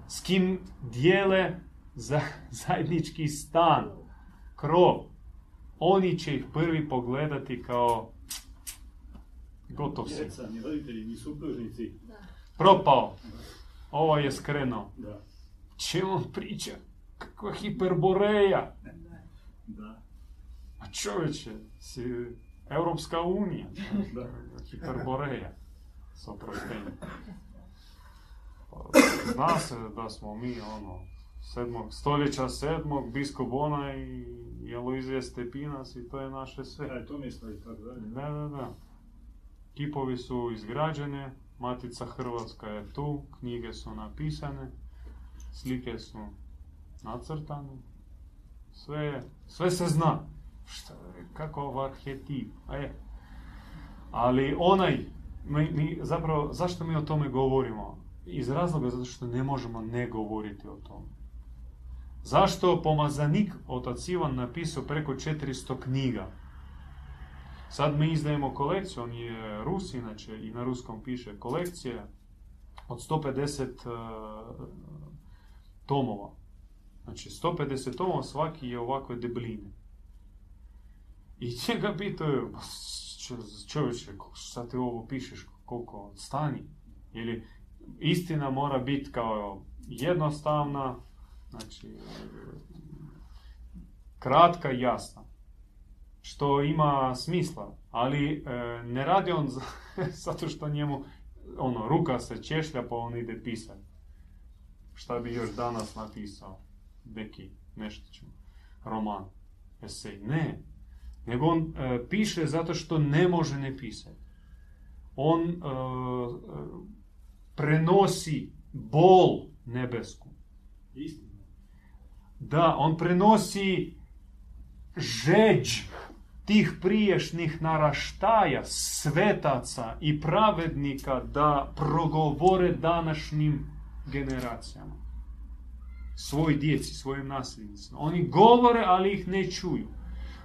S kim dijele za zajednički stan, krov, oni će ih prvi pogledati kao gotov si. Djeca, ni roditelji, ni supružnici. Propao. Ovo je skrenuo. Da. Čemu priča? Kakva hiperboreja. Da. A čovječe, si Europska unija. Da. Hiperboreja. S oproštenjem. Zna se da smo mi, ono, sedmog, stoljeća sedmog, biskup Bona i Jeluizije Stepinas i to je naše sve. E, to mislo i tako dalje. Da, da, da. Kipovi su izgrađene, Matica Hrvatska je tu, knjige su napisane, slike su nacrtane, sve, sve se zna. Šta, kako arhetip, e. Ali onaj, mi, mi, zapravo, zašto mi o tome govorimo? Iz razloga zato što ne možemo ne govoriti o tome. Zašto pomazanik otac Ivan napisao preko 400 knjiga? Sad mi izdajemo kolekciju, on je Rus inače i na ruskom piše kolekcije od 150 uh, tomova. Znači 150 tomova svaki je ovakve debline. I njega pitaju, "Pa, čovječe, šta ti ovo pišeš, koliko stani? Ili istina mora biti kao jednostavna, znači kratka i jasna što ima smisla, ali e, ne radi on za- zato što njemu ono, ruka se češlja pa on ide pisati. Šta bi još danas napisao? Neki, nešto ću, roman, esej. Ne, nego on e, piše zato što ne može ne pisati. On e, e, prenosi bol nebesku. Istina. Da, on prenosi žeđ tih priješnjih naraštaja, svetaca i pravednika da progovore današnjim generacijama. Svoj djeci, svojim nasljednicima. Oni govore, ali ih ne čuju.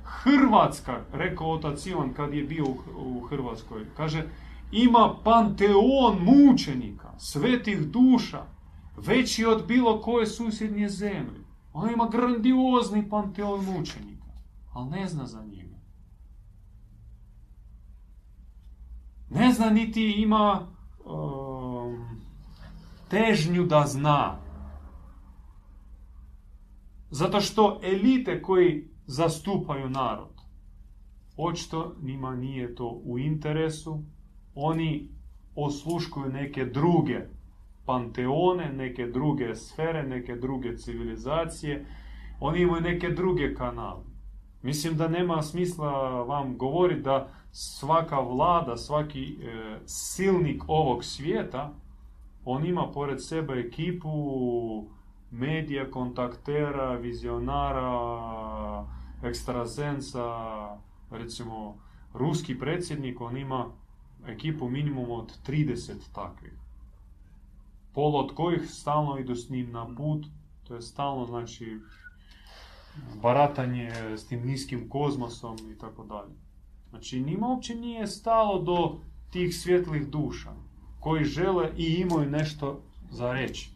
Hrvatska, rekao otac Ivan kad je bio u- Hrvatskoj, kaže, ima panteon mučenika, svetih duša, veći od bilo koje susjednje zemlje. On ima grandiozni panteon mučenika, ali ne zna za njega. Ne zna niti ima um, težnju da zna. Zato što elite koji zastupaju narod, očito njima nije to u interesu, oni osluškuju neke druge panteone, neke druge sfere, neke druge civilizacije, oni imaju neke druge kanale. Mislim da nema smisla vam govoriti da svaka vlada, svaki e, silnik ovog svijeta, on ima pored sebe ekipu medija, kontaktera, vizionara, ekstrazenca, recimo ruski predsjednik, on ima ekipu minimum od 30 takvih. Pol od kojih stalno idu s njim na put, to je stalno znači baratanje s tim niskim kozmosom i tako dalje. Znači njima uopće nije stalo do tih svjetlih duša koji žele i imaju nešto za reći.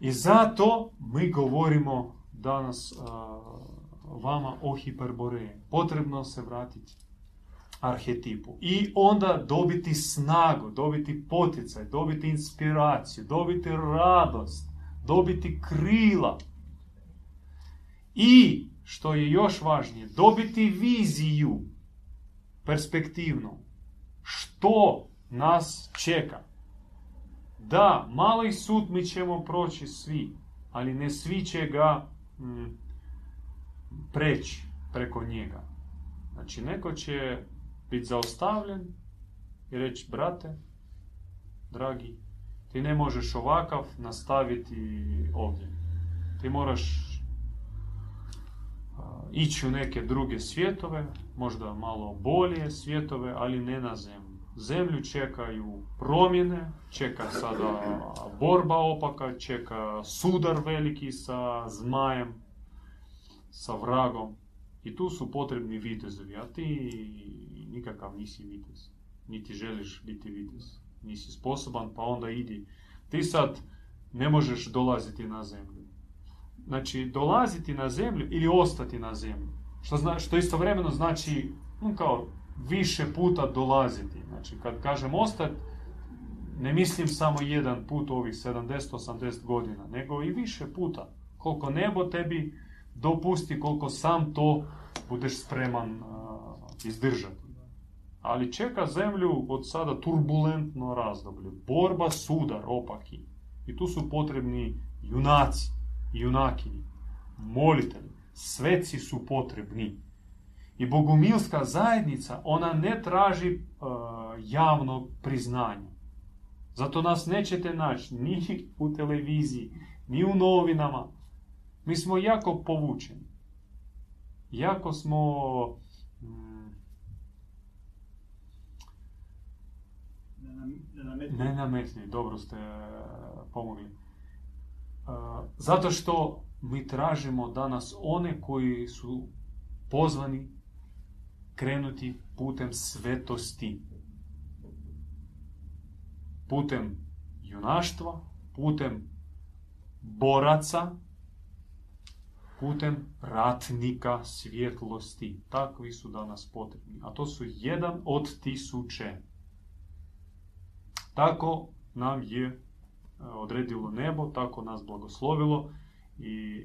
I zato mi govorimo danas a, vama o hiperboreji. Potrebno se vratiti arhetipu. I onda dobiti snagu, dobiti poticaj, dobiti inspiraciju, dobiti radost, dobiti krila. I, što je još važnije, dobiti viziju perspektivnu. Što nas čeka? Da, mali sud mi ćemo proći svi, ali ne svi će ga mm, preći preko njega. Znači, neko će biti zaustavljen i reći, brate, dragi, ti ne možeš ovakav nastaviti ovdje. Ti moraš ići u neke druge svjetove, možda malo bolje svjetove, ali ne na zemlju. Zemlju čekaju promjene, čeka sada borba opaka, čeka sudar veliki sa zmajem, sa vragom. I tu su potrebni vitezovi, a ti nikakav nisi vitez. Niti želiš biti vitez. Nisi sposoban, pa onda idi. Ti sad ne možeš dolaziti na zemlju. Znači, dolaziti na zemlju ili ostati na zemlju. Što, zna, što istovremeno znači, no, kao, više puta dolaziti. Znači, kad kažem ostati, ne mislim samo jedan put ovih 70-80 godina, nego i više puta. Koliko nebo tebi dopusti, koliko sam to budeš spreman uh, izdržati. Ali čeka zemlju od sada turbulentno razdoblje. Borba, sudar, opaki. I tu su potrebni junaci, junakinji, molitelji. Sveci su potrebni. I bogumilska zajednica, ona ne traži uh, javno priznanje. Zato nas nećete naći ni u televiziji, ni u novinama. Mi smo jako povučeni. Jako smo... Mm, ne nametni, dobro ste pomogli. Zato što mi tražimo danas one koji su pozvani krenuti putem svetosti. Putem junaštva, putem boraca, putem ratnika svjetlosti. Takvi su danas potrebni. A to su jedan od tisuće. Tako nam je odredilo nebo, tako nas blagoslovilo i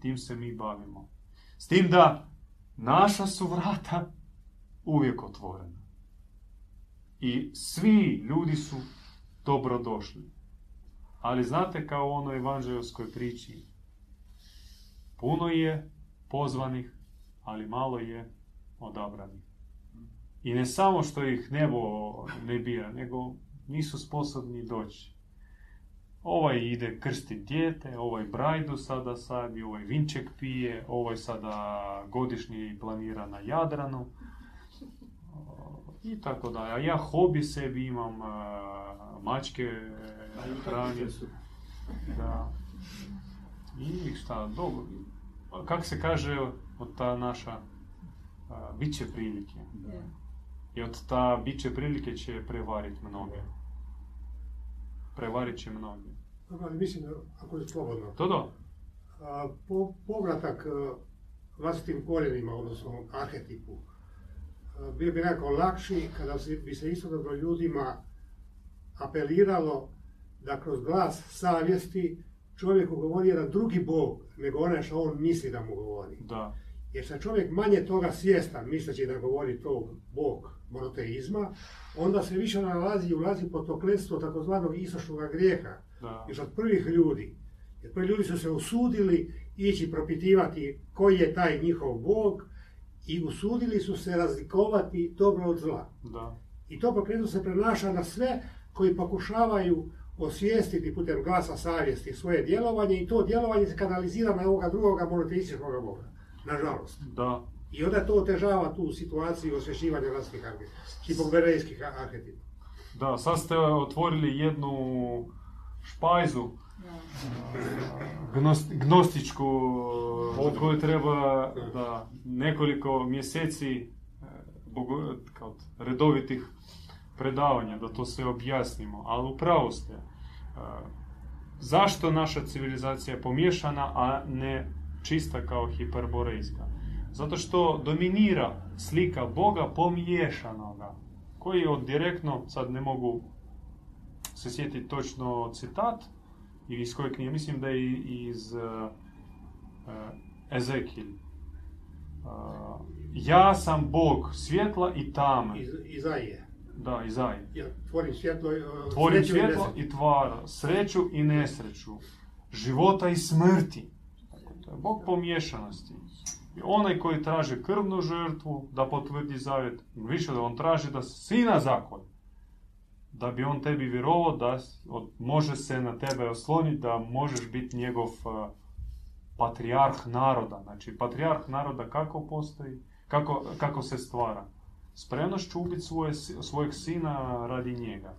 tim se mi bavimo. S tim da naša su vrata uvijek otvorena. I svi ljudi su dobrodošli. Ali znate kao u onoj evanđelskoj priči, puno je pozvanih, ali malo je odabranih. I ne samo što ih nebo ne bira, nego nisu sposobni doći. Ovaj ide krsti dijete, ovaj brajdu sada sadi, ovaj vinček pije, ovaj sada godišnji planira na Jadranu. I tako da. A ja hobi sebi imam, mačke hranim. Da. I šta, dobro. Kak se kaže od ta naša, bit će prilike. I od ta bit će prilike će prevariti mnoge. Prevarit će mnoge. Dobro, ali mislim, ako je slobodno, To da. a, po, povratak a, vlastitim korijenima, odnosno arhetipu, a, bio bi nekako lakši kada se, bi se istodobno ljudima apeliralo da kroz glas savjesti čovjeku govori jedan drugi bog, nego onaj što on misli da mu govori. Da. Jer se čovjek manje toga svjestan, misleći da govori to bog monoteizma, onda se više nalazi i ulazi pod to kletstvo takozvanog istočnog grijeha, Da. još od prvih ljudi. Jer prvi ljudi su se usudili ići propitivati koji je taj njihov bog i usudili su se razlikovati dobro od zla. Da. I to pokretu se prenaša na sve koji pokušavaju osvijestiti putem glasa savjesti svoje djelovanje i to djelovanje se kanalizira na ovoga drugoga monoteističkog boga. Nažalost. Da. I onda to otežava tu situaciju osvješćivanja vlastnih hipoberejskih arhetipa. Da, sad ste otvorili jednu špajzu gnost, gnostičku za koju treba da, nekoliko mjeseci e, bogo, kao redovitih predavanja da to sve objasnimo, ali upravo ste. E, Zašto naša civilizacija je pomiješana, a ne čista kao hiperborejska? Zato što dominira slika Boga pomiješanoga, koji od direktno, sad ne mogu se sjetiti točno citat, iz koje knjige, mislim da je iz uh, ja sam Bog svjetla i tame. Iz, Izaije. Da, Izaije. Ja tvorim svjetlo, Tvorim i i tvara, sreću i nesreću, života i smrti. To je Bog pomiješanosti. I onaj koji traži krvnu žrtvu da potvrdi zavjet, više da on traži da sina zakolje. Da bi on tebi vjerovao da može se na tebe osloniti, da možeš biti njegov uh, patrijarh naroda. Znači, patrijarh naroda kako postoji, kako, kako se stvara? Spremnošću ubiti svoje, svojeg sina radi njega.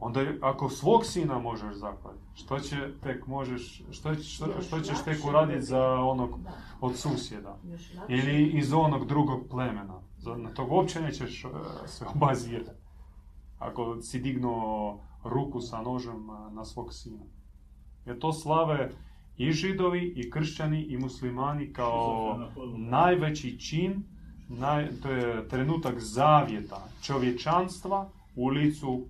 Onda ako svog sina možeš zaklati, što će tek možeš, što, što, što ćeš tek uraditi za onog Da. od susjeda? Ili iz onog drugog plemena. Za- Na tog uopće nećeš e, se obazirati. Ako si dignuo ruku sa nožem e, na svog sina. Jer to slave i židovi, i kršćani, i muslimani kao najveći čin, naj, to je trenutak zavjeta čovječanstva u licu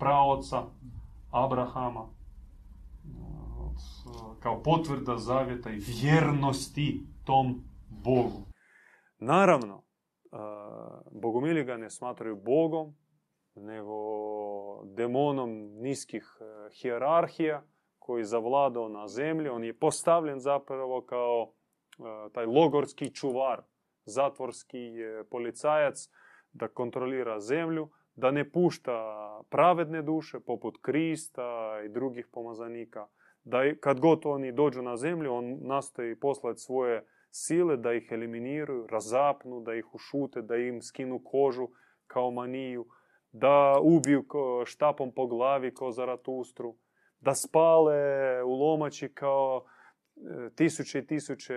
praoca Abrahama kao potvrda zavjeta i vjernosti tom Bogu. Naravno, e, bogomili ga ne smatraju Bogom, nego demonom niskih e, hijerarhija koji zavladao na zemlji. On je postavljen zapravo kao e, taj logorski čuvar, zatvorski policajac da kontrolira zemlju, da ne pušta pravedne duše poput Krista i drugih pomazanika. Da kad god oni dođu na zemlju, on nastoji poslati svoje sile da ih eliminiraju, razapnu, da ih ušute, da im skinu kožu kao maniju, da ubiju štapom po glavi kao Zaratustru, da spale u lomači kao e, tisuće i tisuće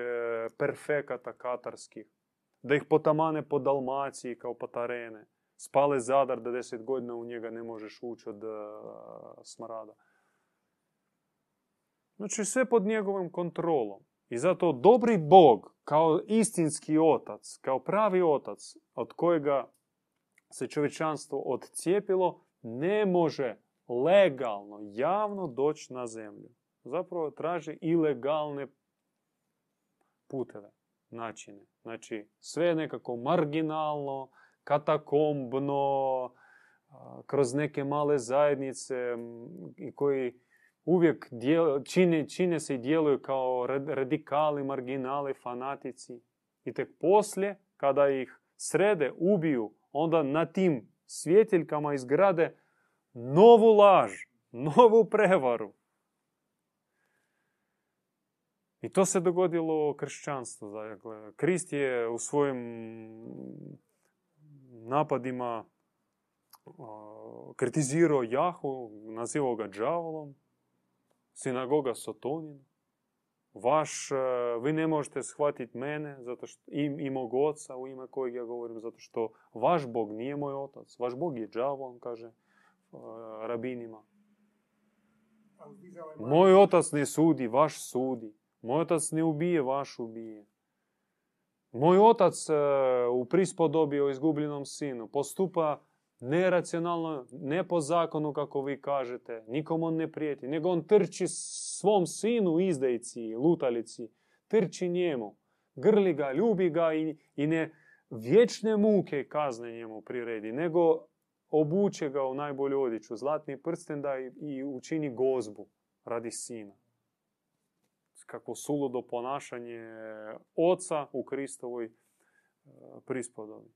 perfekata katarskih, da ih potamane po Dalmaciji kao patarene, spale Zadar da deset godina u njega ne možeš ući od e, smrada. Znači sve pod njegovom kontrolom. I zato dobri Bog, kao istinski otac, kao pravi otac, od kojega se čovječanstvo odcijepilo, ne može legalno, javno doći na zemlju. Zapravo traži ilegalne puteve, načine. Znači, sve nekako marginalno, katakombno, kroz neke male zajednice i koji uvijek dijel- čine, čine se i djeluju kao rad- radikali, marginali, fanatici. I tek poslije, kada ih srede, ubiju, onda na tim svjetiljkama izgrade novu laž, novu prevaru. I to se dogodilo kršćanstvu. Dakle, Krist je u svojim napadima kritizirao Jahu, nazivao ga đavolom, sinagoga Sotonina. Vaš, e, vi ne možete shvatiti mene zato što, i, i mog oca u ime kojeg ja govorim, zato što vaš Bog nije moj otac. Vaš Bog je đavol, on kaže e, rabinima. Moj otac ne sudi, vaš sudi. Moj otac ne ubije, vaš ubije. Moj otac e, u prispodobi o izgubljenom sinu postupa neracionalno, ne po zakonu kako vi kažete, nikom on ne prijeti, nego on trči svom sinu izdajici, lutalici, trči njemu, grli ga, ljubi ga i, i ne vječne muke kazne njemu priredi, nego obuče ga u najbolju odjeću, zlatni prsten da i, i učini gozbu radi sina. Kako suludo ponašanje oca u Kristovoj e, prispodobi.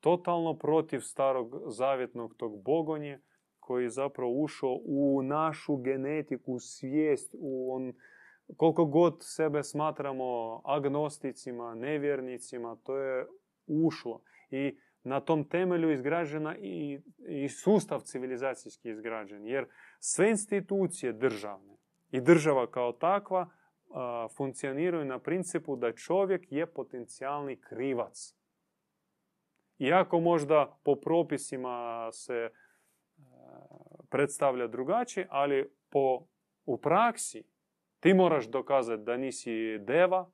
Totalno protiv starog zavjetnog tog bogonje koji je zapravo ušao u našu genetiku, svijest, u on, koliko god sebe smatramo agnosticima, nevjernicima, to je ušlo. I na tom temelju izgrađena i, i sustav civilizacijski izgrađen. Jer sve institucije državne i država kao takva a, funkcioniraju na principu da čovjek je potencijalni krivac. Iako možda po propisima se e, predstavlja drugačije, ali po, u praksi Ti moraš dokazati da nisi deva,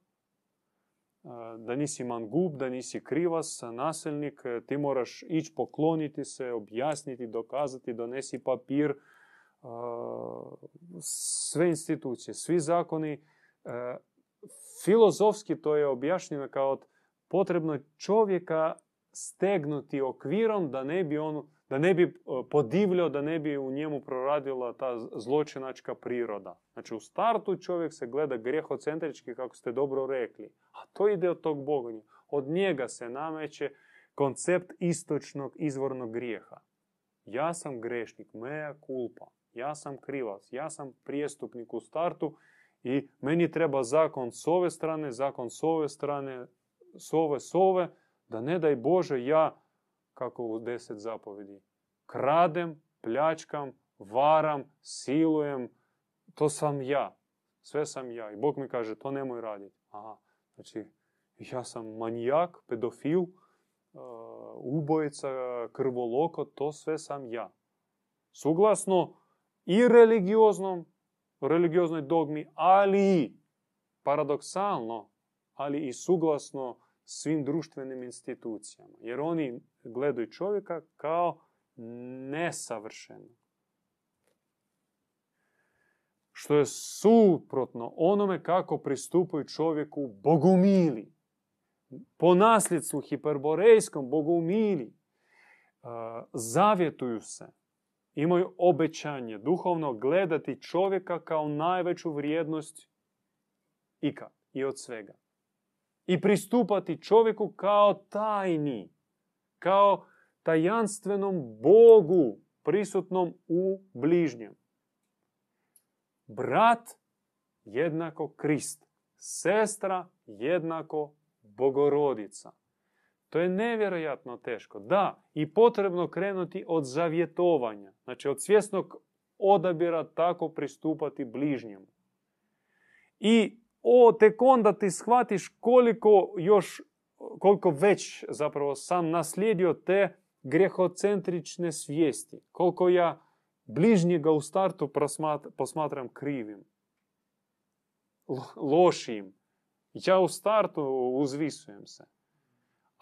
da nisi mangub, da nisi krivas, nasilnik. Ti moraš ići pokloniti se, objasniti, dokazati, donesi papir. Sve institucije, svi zakoni. Filozofski to je objašnjeno kao potrebno čovjeka stegnuti okvirom da ne bi on da ne bi podivljao, da ne bi u njemu proradila ta zločinačka priroda. Znači u startu čovjek se gleda grehocentrički, kako ste dobro rekli. A to ide od tog bogonja. Od njega se nameće koncept istočnog izvornog grijeha. Ja sam grešnik, mea culpa. Ja sam krivac, ja sam prijestupnik u startu i meni treba zakon s ove strane, zakon s ove strane, s ove, s ove, da ne daj Bože ja kako u deset zapovedi. Kradem, pljačkam, varam, silujem, to sam ja. Sve sam ja. I Bog mi kaže, to nemoj raditi. Aha, znači, ja sam manijak, pedofil, uh, ubojica, krvoloko, to sve sam ja. Suglasno i religioznom, religioznoj dogmi, ali i paradoksalno, ali i suglasno svim društvenim institucijama. Jer oni gledaju čovjeka kao nesavršeno. Što je suprotno onome kako pristupaju čovjeku bogumili. Po nasljedstvu hiperborejskom bogumili zavjetuju se, imaju obećanje duhovno gledati čovjeka kao najveću vrijednost ikad i od svega i pristupati čovjeku kao tajni, kao tajanstvenom Bogu prisutnom u bližnjem. Brat jednako Krist, sestra jednako Bogorodica. To je nevjerojatno teško. Da, i potrebno krenuti od zavjetovanja, znači od svjesnog odabira tako pristupati bližnjemu. I o, tek onda ti shvatiš koliko još, koliko već zapravo sam naslijedio te grehocentrične svijesti. Koliko ja bližnjega u startu posmatram krivim, lošim. Ja u startu uzvisujem se.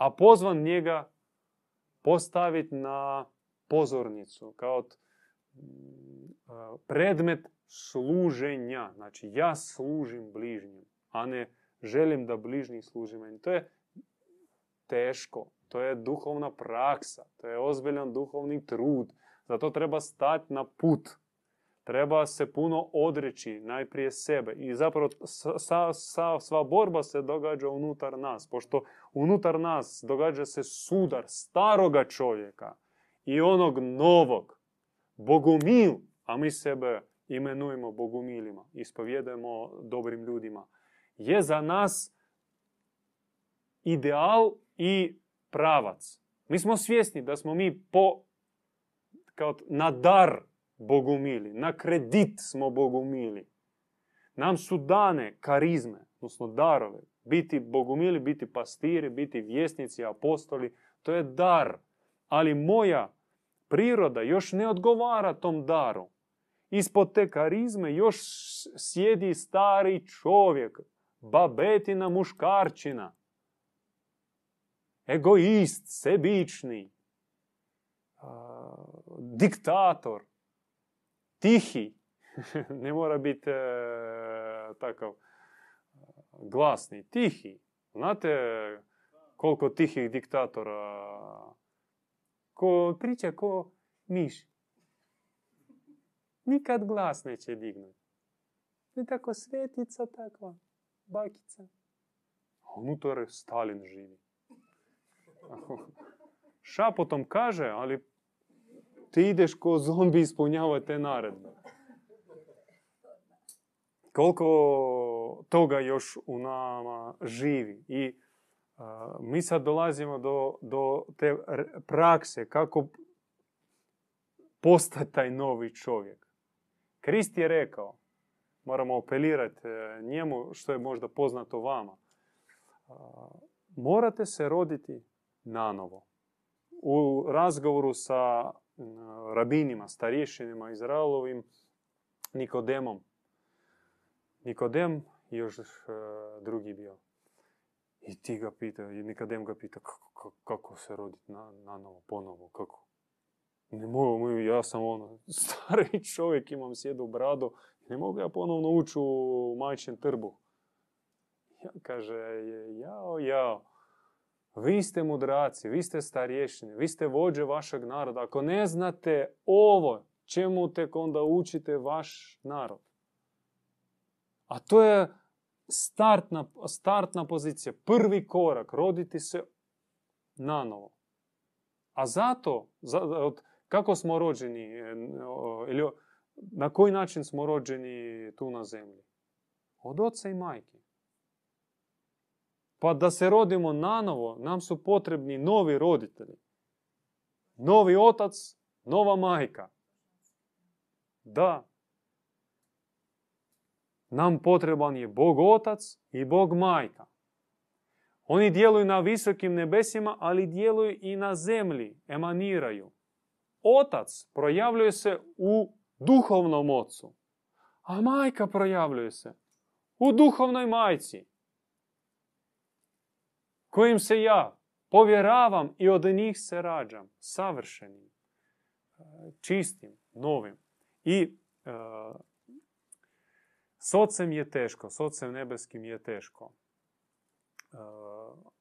A pozvan njega postaviti na pozornicu kao predmet služenja. Znači, ja služim bližnjim, a ne želim da bližnji služi meni. To je teško, to je duhovna praksa, to je ozbiljan duhovni trud. Zato treba stati na put. Treba se puno odreći najprije sebe. I zapravo sa, sa, sva borba se događa unutar nas. Pošto unutar nas događa se sudar staroga čovjeka i onog novog. Bogumil, a mi sebe imenujemo bogumilima, ispovjedujemo dobrim ljudima, je za nas ideal i pravac. Mi smo svjesni da smo mi po, kao na dar bogumili, na kredit smo bogumili. Nam su dane karizme, odnosno darove. Biti bogumili, biti pastiri, biti vjesnici, apostoli, to je dar. Ali moja priroda još ne odgovara tom daru. Ispod te karizme još sjedi stari čovjek, babetina muškarčina, egoist, sebični, diktator, tihi, ne mora biti e, takav glasni, tihi. Znate koliko tihih diktatora ko priča ko miš nikad glas neće dignuti. I tako svetica takva, bakica. A unutar Stalin živi. Šapotom kaže, ali ti ideš ko zombi ispunjavati te naredbe. Koliko toga još u nama živi. I mi sad dolazimo do, do te prakse kako postati taj novi čovjek. Krist je rekao, moramo apelirati njemu što je možda poznato vama, morate se roditi nanovo. U razgovoru sa rabinima, starješinima, Izraelovim, Nikodemom, Nikodem još e, drugi bio. I ti ga pita, i Nikodem ga pita kako, kako, se roditi na, na novo, ponovo, kako? Ne mogu, ja sam ono, stari čovjek, imam sjedu bradu, ne mogu ja ponovno ući u majčin trbuh. Ja, kaže, jao, jao, vi ste mudraci, vi ste starješine, vi ste vođe vašeg naroda. Ako ne znate ovo, čemu tek onda učite vaš narod? A to je startna, startna pozicija, prvi korak, roditi se nanovo. A zato, kako smo rođeni, e, ili na koji način smo rođeni tu na zemlji? Od oca i majke. Pa da se rodimo nanovo, nam su potrebni novi roditelji. Novi otac, nova majka. Da. Nam potreban je Bog otac i Bog majka. Oni djeluju na visokim nebesima, ali djeluju i na zemlji, emaniraju. Otac projavljuje se u duhovnom ocu, a majka projavljuje se u duhovnoj majci, kojim se ja povjeravam i od njih se rađam, savršenim, čistim, novim. I e, s ocem je teško, s ocem nebeskim je teško. E,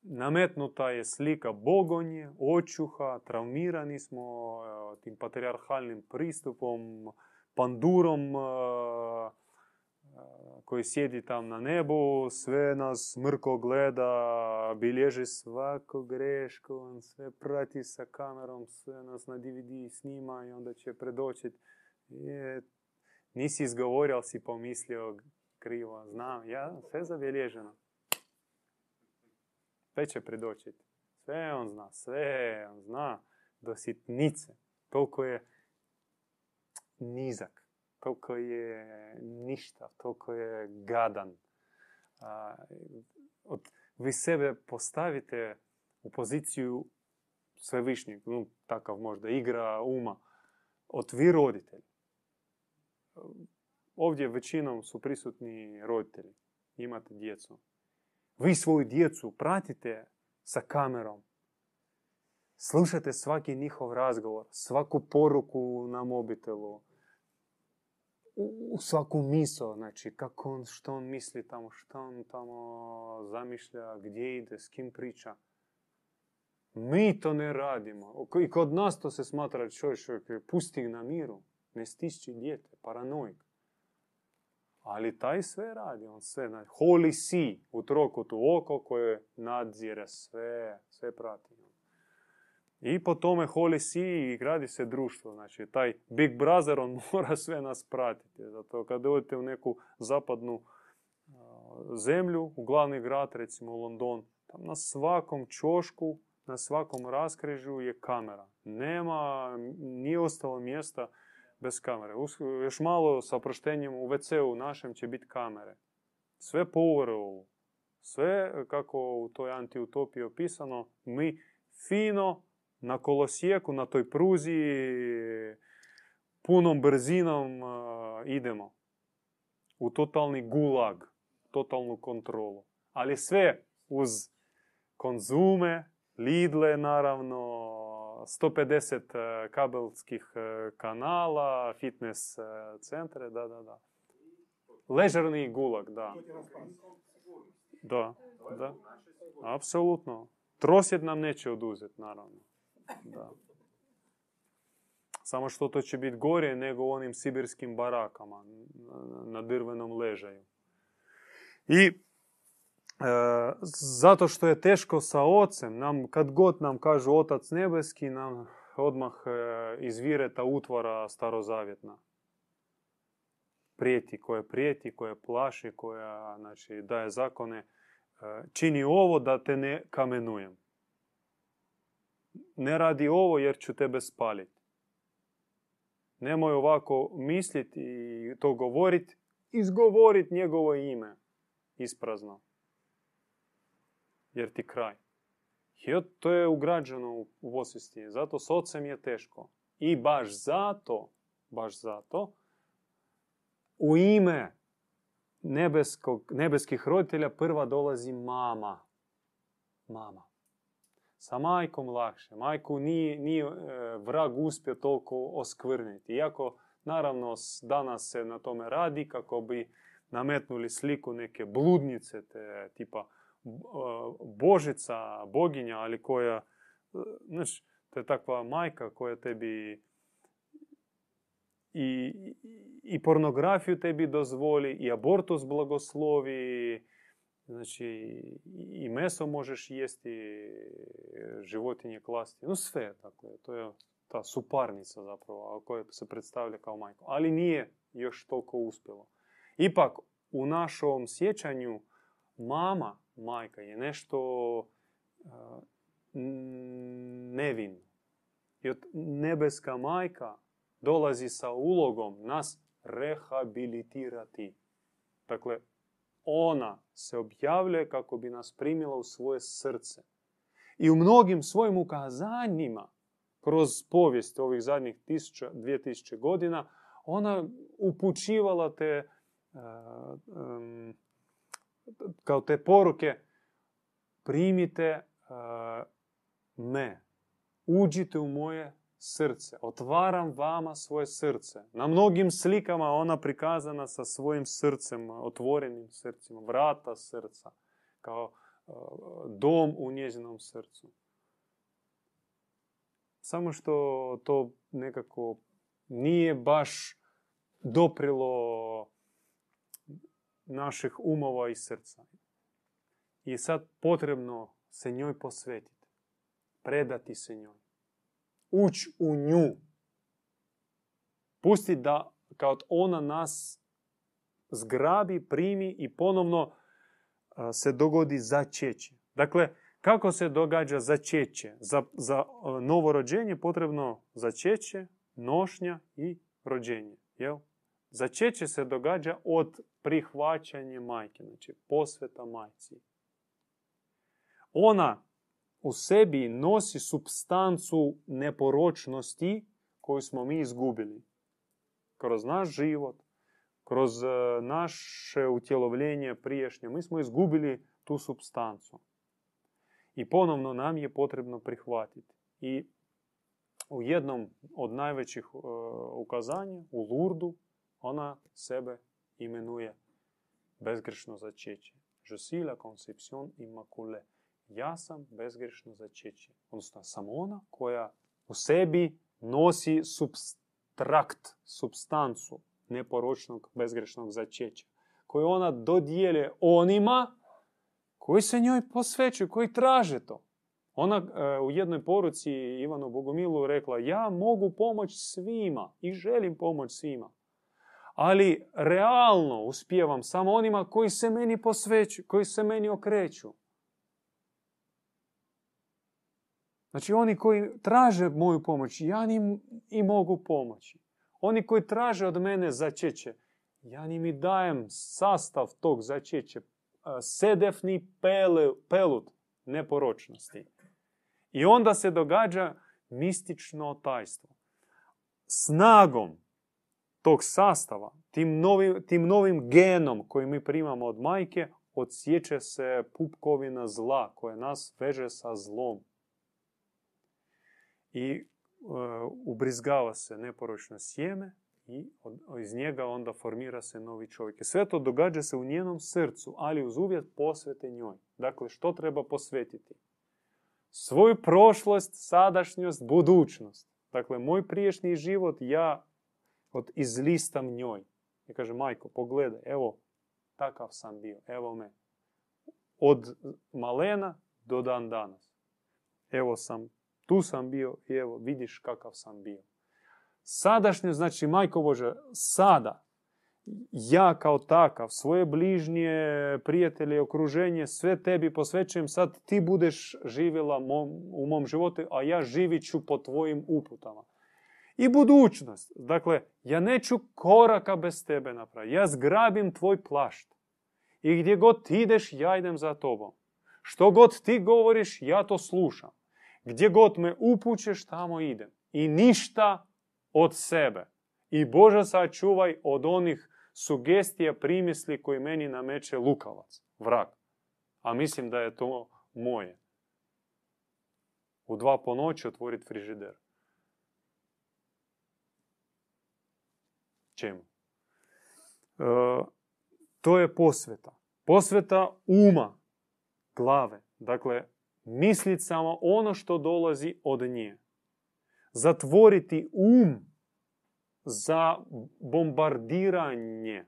nametnuta je slika bogonje, očuha, traumirani smo e, tim patriarhalnim pristupom, pandurom e, koji sjedi tam na nebu, sve nas mrko gleda, bilježi svaku grešku, on sve prati sa kamerom, sve nas na DVD snima i onda će predočiti. Je, nisi izgovorio, si pomislio krivo. Znam, ja, sve zabilježeno. Sve će predočiti. Sve on zna, sve on zna do sitnice. Toliko je nizak, toliko je ništa, toliko je gadan. A, od, vi sebe postavite u poziciju svevišnjeg, no, takav možda igra uma, od vi roditelji. Ovdje većinom su prisutni roditelji, imate djecu. Vi svoju djecu pratite sa kamerom. Slušate svaki njihov razgovor, svaku poruku na mobitelu, u svaku misao, znači kako on, što on misli tamo, što on tamo zamišlja, gdje ide, s kim priča. Mi to ne radimo. I kod nas to se smatra čovjek, pusti na miru, ne stišći dijete, paranoik. Ali taj sve radi, on sve, znači, holy see u trokutu oko koje nadzire sve, sve prati. I po tome Holy See i gradi se društvo. Znači, taj Big Brother, on mora sve nas pratiti. Zato kad odete u neku zapadnu zemlju, u glavni grad, recimo London, tam na svakom čošku, na svakom raskrižju je kamera. Nema, nije ostalo mjesta bez kamere. Još malo sa oproštenjem u WC-u našem će biti kamere. Sve po overallu. Sve, kako u toj antiutopiji opisano, mi fino na kolosijeku, na toj pruzi, punom brzinom idemo u totalni gulag, totalnu kontrolu. Ali sve uz konzume, Lidle naravno, 150 kabelskih kanala, fitness centre, da, da, da. Ležerni gulag, da. Da, da. Apsolutno. Trosjed nam neće oduzeti, naravno. Da. Samo što to će biti gore nego u onim sibirskim barakama na drvenom ležaju. I e, zato što je teško sa ocem, nam, kad god nam kažu otac nebeski, nam odmah e, izvire ta utvora starozavjetna. Prijeti, koja prijeti, koja plaši, koja znači, daje zakone. E, čini ovo da te ne kamenujem ne radi ovo jer ću tebe spaliti. Nemoj ovako misliti i to govoriti, izgovoriti njegovo ime isprazno. Jer ti kraj. I to je ugrađeno u osvijesti. Zato s ocem je teško. I baš zato, baš zato, u ime nebeskog, nebeskih roditelja prva dolazi mama. Mama. Sa majkom lakše. Majku nije, nije e, vrag uspio toliko oskvrniti. Iako, naravno, danas se na tome radi kako bi nametnuli sliku neke bludnice, te tipa e, božica, boginja, ali koja, e, znaš, to je takva majka koja tebi i- i pornografiju tebi dozvoli, i abortus blagoslovi, znači i- meso možeš jesti, životinje klasti, no sve, dakle, to je ta suparnica zapravo, koja se predstavlja kao majka. Ali nije još toliko uspjelo. Ipak, u našom sjećanju mama, majka, je nešto a, n- nevino. I od nebeska majka dolazi sa ulogom nas rehabilitirati. Dakle, ona se objavljuje kako bi nas primila u svoje srce. I u mnogim svojim ukazanjima, kroz povijest ovih zadnjih tisuća, 2000 godina, ona upućivala te um, kao te poruke primite uh, me, uđite u moje srce, otvaram vama svoje srce. Na mnogim slikama ona prikazana sa svojim srcem, otvorenim srcima, vrata srca, kao uh, dom u njezinom srcu. Samo što to nekako nije baš doprilo naših umova i srca. I sad potrebno se njoj posvetiti, predati se njoj, ući u nju, pusti da kao ona nas zgrabi, primi i ponovno a, se dogodi začeće. Dakle, kako se događa začeće? Za, za a, novorođenje potrebno začeće, nošnja i rođenje. Jel? Začeće se događa od prihvaćanja majke, znači posveta majci. Ona u sebi nosi substancu neporočnosti koju smo mi izgubili. Kroz naš život, kroz e, naše utjelovljenje priješnje, mi smo izgubili tu substancu. I ponovno nam je potrebno prihvatiti. I u jednom od najvećih e, ukazanja, u Lurdu, ona sebe imenuje bezgrešno začeće. La conception immaculée. Ja sam bezgrešno začeće. Odnosno, sam ona koja u sebi nosi substrakt, substancu neporočnog bezgrešnog začeća. Koju ona dodijele onima koji se njoj posvećuju, koji traže to. Ona e, u jednoj poruci Ivanu Bogomilu rekla, ja mogu pomoći svima i želim pomoći svima. Ali realno uspijevam samo onima koji se meni posvećuju, koji se meni okreću. Znači oni koji traže moju pomoć, ja njim i mogu pomoći. Oni koji traže od mene začeće, ja njim i dajem sastav tog začeće, sedefni pele, pelut neporočnosti. I onda se događa mistično tajstvo. Snagom tog sastava, tim novim, tim novim genom koji mi primamo od majke, odsjeće se pupkovina zla koja nas veže sa zlom. I e, ubrizgava se neporočno sjeme i iz njega onda formira se novi čovjek. I sve to događa se u njenom srcu, ali uz uvjet posvete njoj. Dakle, što treba posvetiti? Svoju prošlost, sadašnjost, budućnost. Dakle, moj priješnji život ja od izlistam njoj. I kaže, majko, pogledaj, evo, takav sam bio, evo me. Od malena do dan danas. Evo sam, tu sam bio i evo, vidiš kakav sam bio. Sadašnje, znači, majko Bože, sada, ja kao takav, svoje bližnje, prijatelje, okruženje, sve tebi posvećujem, sad ti budeš živjela mom, u mom životu, a ja živit ću po tvojim uputama. I budućnost. Dakle, ja neću koraka bez tebe napraviti. Ja zgrabim tvoj plašt. I gdje god ti ideš, ja idem za tobom. Što god ti govoriš, ja to slušam. Gdje god me upućeš, tamo idem. I ništa od sebe. I Bože sačuvaj od onih sugestija, primisli koji meni nameće lukavac, vrag. A mislim da je to moje. U dva po noći otvoriti frižider. Čemu? E, to je posveta. Posveta uma, glave. Dakle, misliti samo ono što dolazi od nje. Zatvoriti um za bombardiranje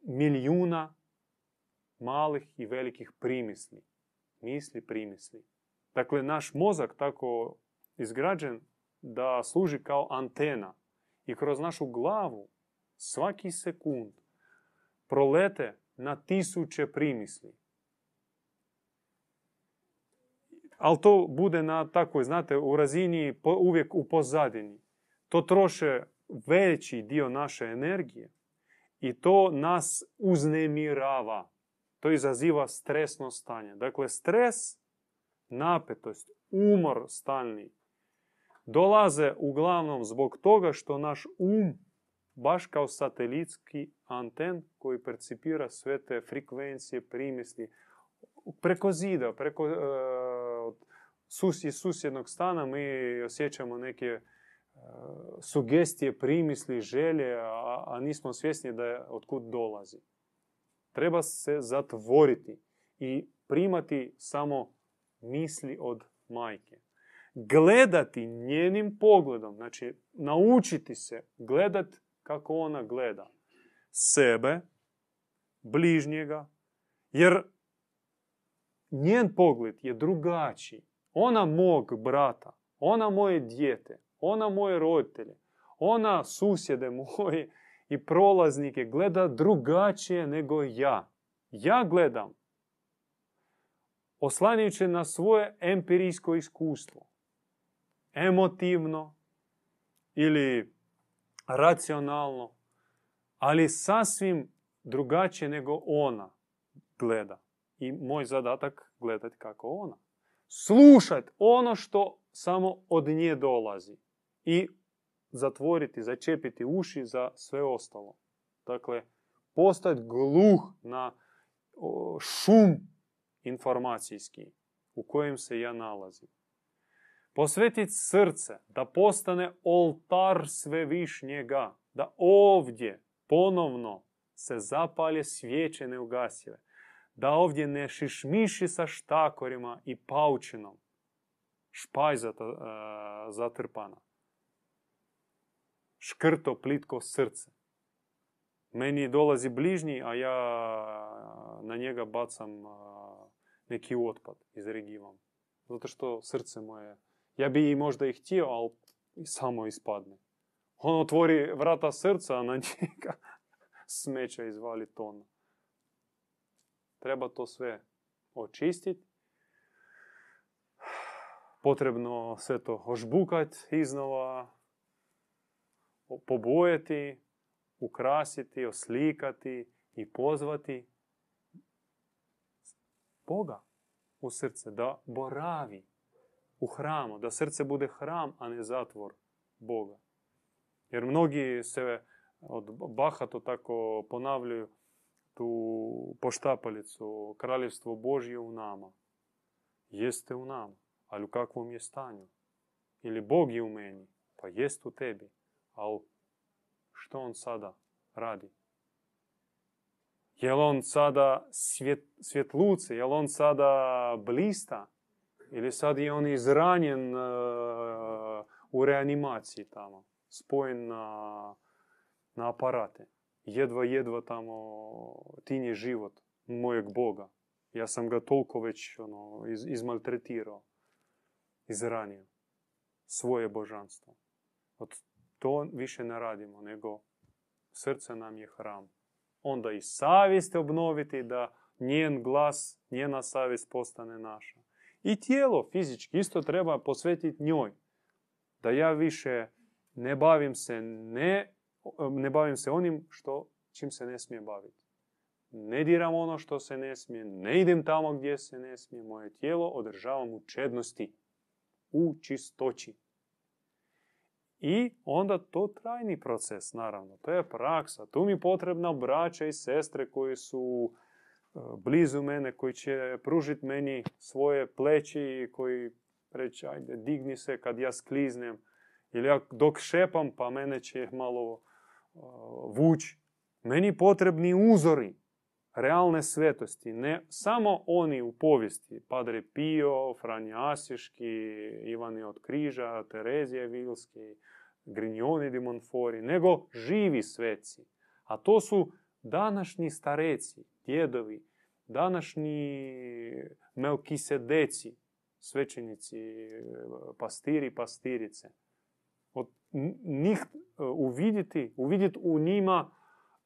milijuna malih i velikih primisli. Misli, primisli. Dakle, naš mozak tako izgrađen da služi kao antena i kroz našu glavu svaki sekund prolete na tisuće primisli. Ali to bude na takvoj, znate, u razini uvijek u pozadini. To troše veći dio naše energije i to nas uznemirava. To izaziva stresno stanje. Dakle, stres, napetost, umor stalni dolaze uglavnom zbog toga što naš um baš kao satelitski anten koji percipira sve te frekvencije, primisli, preko zida, preko uh, sus, iz susjednog stana mi osjećamo neke uh, sugestije, primisli, želje, a, a nismo svjesni da je otkud dolazi. Treba se zatvoriti i primati samo misli od majke. Gledati njenim pogledom, znači naučiti se gledati kako ona gleda sebe, bližnjega, jer njen pogled je drugačiji. Ona mog brata, ona moje dijete, ona moje roditelje, ona susjede moje i prolaznike gleda drugačije nego ja. Ja gledam oslanjajući na svoje empirijsko iskustvo. Emotivno ili racionalno, ali sasvim drugačije nego ona gleda. I moj zadatak gledati kako ona. Slušati ono što samo od nje dolazi. I zatvoriti, začepiti uši za sve ostalo. Dakle, postati gluh na šum informacijski u kojem se ja nalazim. Posvetiti srce da postane oltar svevišnjega, da ovdje ponovno se zapalje svijeće neugasive, da ovdje ne šišmiši sa štakorima i paučinom, špajza uh, zatrpana, škrto plitko srce. Meni dolazi bližnji, a ja na njega bacam neki otpad, izregivam. Zato što srce moje, ja bi i možda i htio, ali samo ispadne. On otvori vrata srca, a na njega smeća izvali tonu. Treba to sve očistiti. Potrebno sve to ožbukati iznova, pobojati, ukrasiti, oslikati i pozvati Boga u srce, da boravi u hramu, da srce bude hram, a ne zatvor Boga. Jer mnogi se od bahato tako ponavljaju tu poštapalicu Kraljevstvo Božje u nama. Jeste u nama, ali u kakvom je stanju? Ili Bog je u meni, pa jest u tebi, ali što on sada radi? Je li on sada svjet, svjetluce? Je li on sada blista? Ili sad je on izranjen uh, u reanimaciji tamo? Spojen na, na aparate. Jedva, jedva tamo tinje život mojeg Boga. Ja sam ga toliko već ono, iz, izmaltretirao, izranio. Svoje božanstvo. Od to više ne radimo, nego srce nam je hram. Onda i savjest obnoviti da njen glas, njena savjest postane naša. I tijelo fizički isto treba posvetiti njoj. Da ja više ne bavim se ne, ne bavim se onim što čim se ne smije baviti. Ne diram ono što se ne smije, ne idem tamo gdje se ne smije. Moje tijelo održavam u čednosti, u čistoći. I onda to trajni proces, naravno. To je praksa. Tu mi potrebna braća i sestre koji su e, blizu mene, koji će pružiti meni svoje pleći i koji reći, ajde, digni se kad ja skliznem. Ili ja dok šepam, pa mene će malo uh, vući. Meni potrebni uzori realne svetosti. Ne samo oni u povijesti. Padre Pio, Franja Asiški, Ivani od Križa, Terezije Vilski, Grignoni di Monfori, nego živi sveci. A to su današnji stareci, djedovi, današnji melkisedeci, svećenici, pastiri, pastirice. Njih uvidjeti, uvidjeti u njima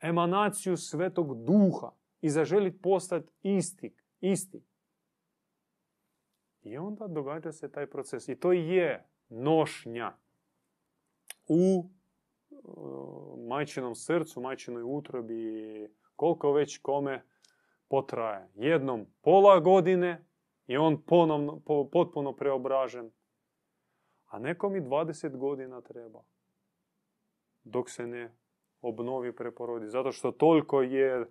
emanaciju svetog duha i zaželiti postati isti, isti. I onda događa se taj proces. I to je nošnja u majčinom srcu, majčinoj utrobi, koliko već kome potraje. Jednom pola godine i on ponovno, potpuno preobražen. A nekom i 20 godina treba. Dok se ne obnovi preporodi. Zato što toliko je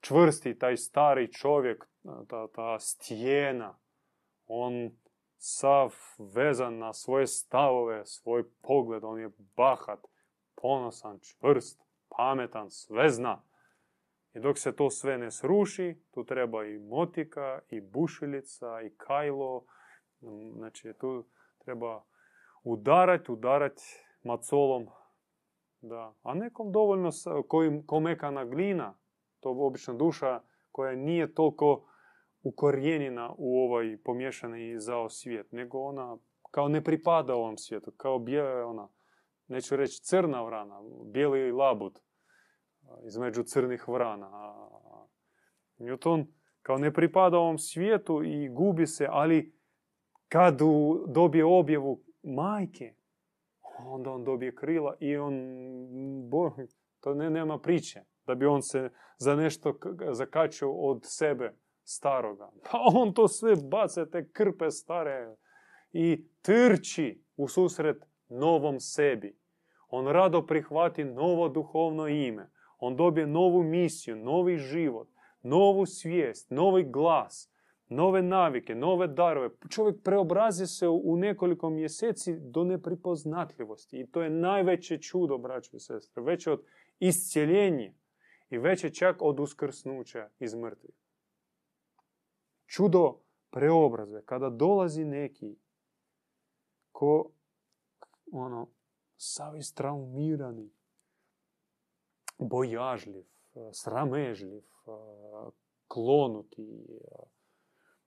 čvrsti taj stari čovjek, ta, ta stijena. On sav vezan na svoje stavove, svoj pogled. On je bahat, ponosan, čvrst, pametan, sve zna. I dok se to sve ne sruši, tu treba i motika, i bušilica, i kajlo. Znači, tu treba udarati, udarati macolom. Da. A nekom dovoljno, koji, ko mekana glina, to obično duša koja nije toliko ukorijenjena u ovaj pomješani zao svijet, nego ona kao ne pripada ovom svijetu, kao bijela ona, neću reći crna vrana, bijeli labud između crnih vrana. Newton kao ne pripada ovom svijetu i gubi se, ali kad dobije objavu majke, onda on dobije krila i on, to ne, nema priče, da bi on se za nešto zakačio od sebe staroga. Pa on to sve baca, te krpe stare i trči u susret novom sebi. On rado prihvati novo duhovno ime. On dobije novu misiju, novi život, novu svijest, novi glas, nove navike, nove darove. Čovjek preobrazi se u nekoliko mjeseci do nepripoznatljivosti. I to je najveće čudo, braćo i sestre. Veće od iscijeljenja i veće čak od uskrsnuća iz mrtvih. Čudo preobrazbe. Kada dolazi neki ko ono, sav traumirani, bojažljiv, sramežljiv, klonuti,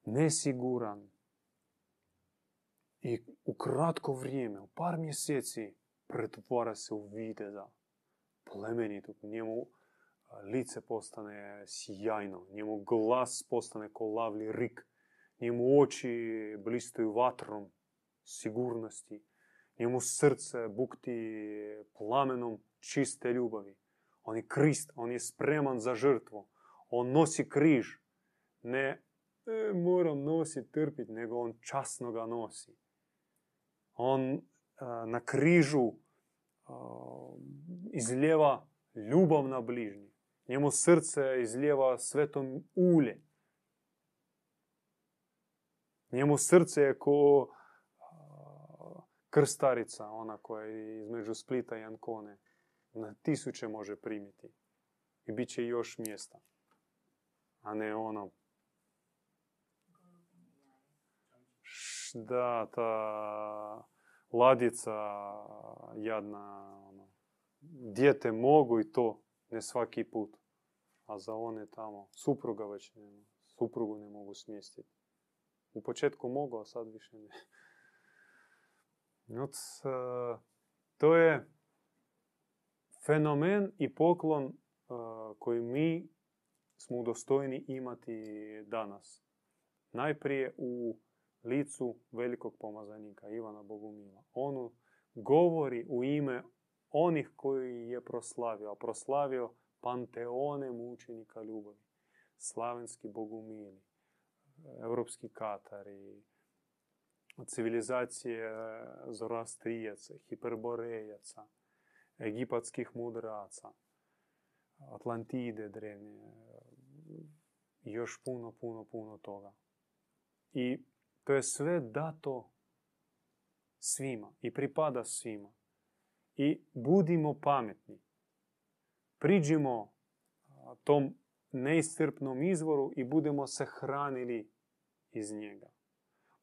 nesiguran. I u kratko vrijeme, u par mjeseci, pretvara se u viteza plemenitog. Njemu lice postane sjajno, njemu glas postane ko lavli rik, njemu oči blistaju vatrom sigurnosti, njemu srce bukti plamenom čiste ljubavi. On je krist, on je spreman za žrtvu. On nosi križ. Ne e, moram nositi, trpiti, nego on časno ga nosi. On e, na križu e, izljeva ljubav na bližnji. Njemu srce izljeva svetom ulje. Njemu srce je ko krstarica, ona koja je između Splita i Ankone na tisuće može primiti. I bit će još mjesta. A ne ono... Da, ta ladica jadna, ono, dijete mogu i to, ne svaki put. A za one tamo, supruga već ne, suprugu ne mogu smjestiti. U početku mogu, a sad više ne. Not, uh, to je fenomen i poklon uh, koji mi smo udostojni imati danas. Najprije u licu velikog pomazanika Ivana Bogumila. On govori u ime onih koji je proslavio, a proslavio panteone mučenika ljubavi. Slavenski bogumili, evropski katari, civilizacije Zoroastrijaca, Hiperborejaca, egipatskih mudraca, Atlantide drevnje, i još puno, puno, puno toga. I to je sve dato svima i pripada svima. I budimo pametni. Priđimo tom neiscrpnom izvoru i budemo se hranili iz njega.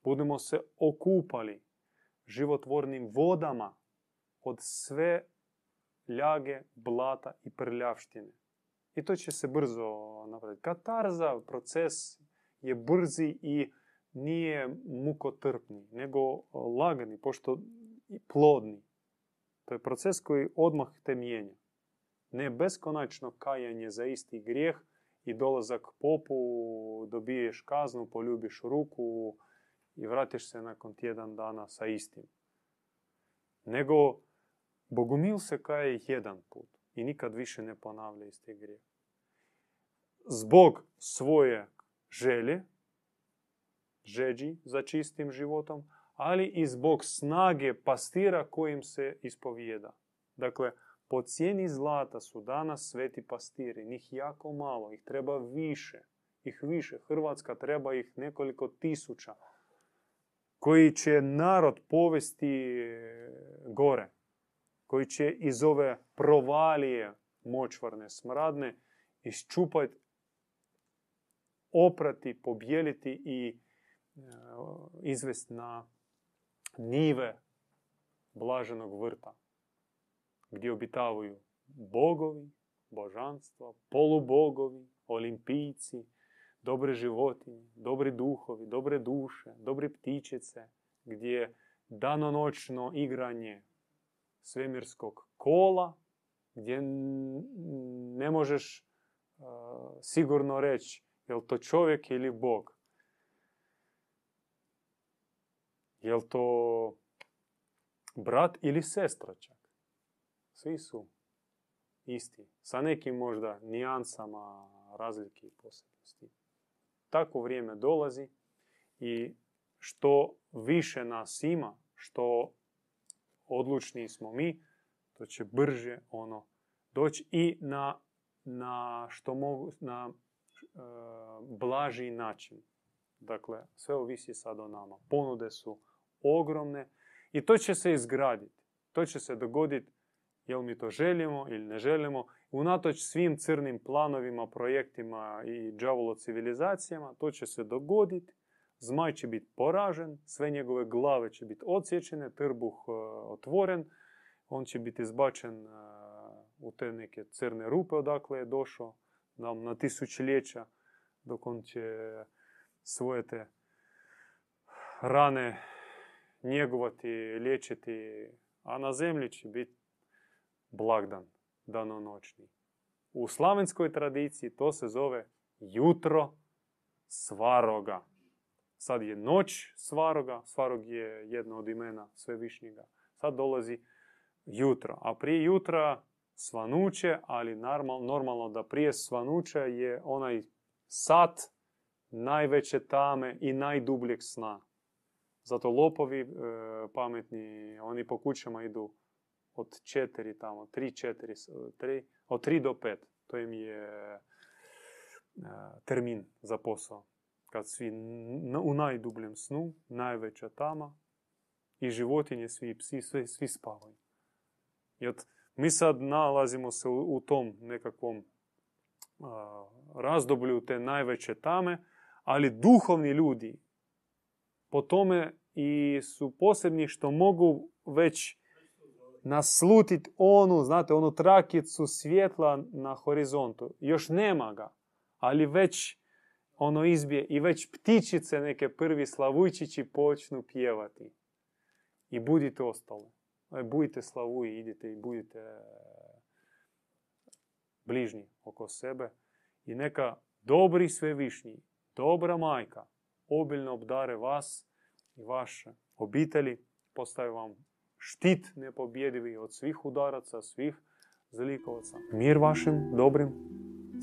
Budemo se okupali životvornim vodama od sve ljage, blata i prljavštine. I to će se brzo napraviti. Katarza, proces je brzi i nije mukotrpni, nego lagani, pošto plodni. To je proces koji odmah te mijenja. Ne beskonačno kajanje za isti grijeh i dolazak popu, dobiješ kaznu, poljubiš ruku i vratiš se nakon tjedan dana sa istim. Nego Bogumil se kaje jedan put i nikad više ne ponavlja isti grijeh. Zbog svoje želje, žeđi za čistim životom, ali i zbog snage pastira kojim se ispovijeda. Dakle, po cijeni zlata su danas sveti pastiri, njih jako malo, ih treba više, ih više. Hrvatska treba ih nekoliko tisuća, koji će narod povesti gore, koji će iz ove provalije močvarne, smradne, iščupati, oprati, pobjeliti i izvesti na nive blaženog vrta, gdje obitavaju bogovi, božanstva, polubogovi, olimpijci, dobre životinje, dobri duhovi, dobre duše, dobri ptičice, gdje danonoćno igranje svemirskog kola, gdje ne možeš sigurno reći je li to čovjek ili bog. Je li to brat ili sestra čak? Svi su isti. Sa nekim možda nijansama razlike i posebnosti. Tako vrijeme dolazi i što više nas ima, što odlučniji smo mi, to će brže ono doći i na, na što mogu, na uh, blaži način. Dakle, sve ovisi sad o nama. Ponude su ogromne i to će se izgraditi. To će se dogoditi jel mi to želimo ili ne želimo. Unatoč svim crnim planovima, projektima i džavolo civilizacijama, to će se dogoditi. Zmaj će biti poražen, sve njegove glave će biti odsječene, trbuh uh, otvoren, on će biti izbačen uh, u te neke crne rupe odakle je došao nam na tisućljeća, dok on će svoje te rane njegovati, liječiti, a na zemlji će biti blagdan, danonoćni. U slavenskoj tradiciji to se zove jutro svaroga. Sad je noć svaroga, svarog je jedno od imena svevišnjega. Sad dolazi jutro, a prije jutra svanuće, ali normalno da prije svanuća je onaj sat najveće tame i najdubljeg sna. Zato lopovi e, pametni, oni po kućama idu od četiri tamo, tri, četiri, tri, od tri do pet. To im je e, termin za posao. Kad svi u najdubljem snu, najveća tama i životinje, svi psi, svi, svi spavaju. I od, mi sad nalazimo se u, u tom nekakvom a, razdoblju te najveće tame, ali duhovni ljudi po tome i su posebni što mogu već naslutiti onu, znate, onu trakicu svjetla na horizontu. Još nema ga, ali već ono izbije i već ptičice neke prvi slavujčići počnu pjevati. I budite ostale. Budite slavuji, idite i budite bližnji oko sebe. I neka dobri svevišnji, dobra majka, obiljno obdare vas i vaše obitelji, postaje vam štit nepobjedivi od svih udaraca, svih zlikovaca. Mir vašim dobrim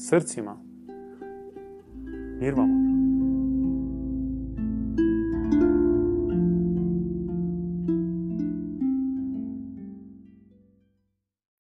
srcima. Mir vama.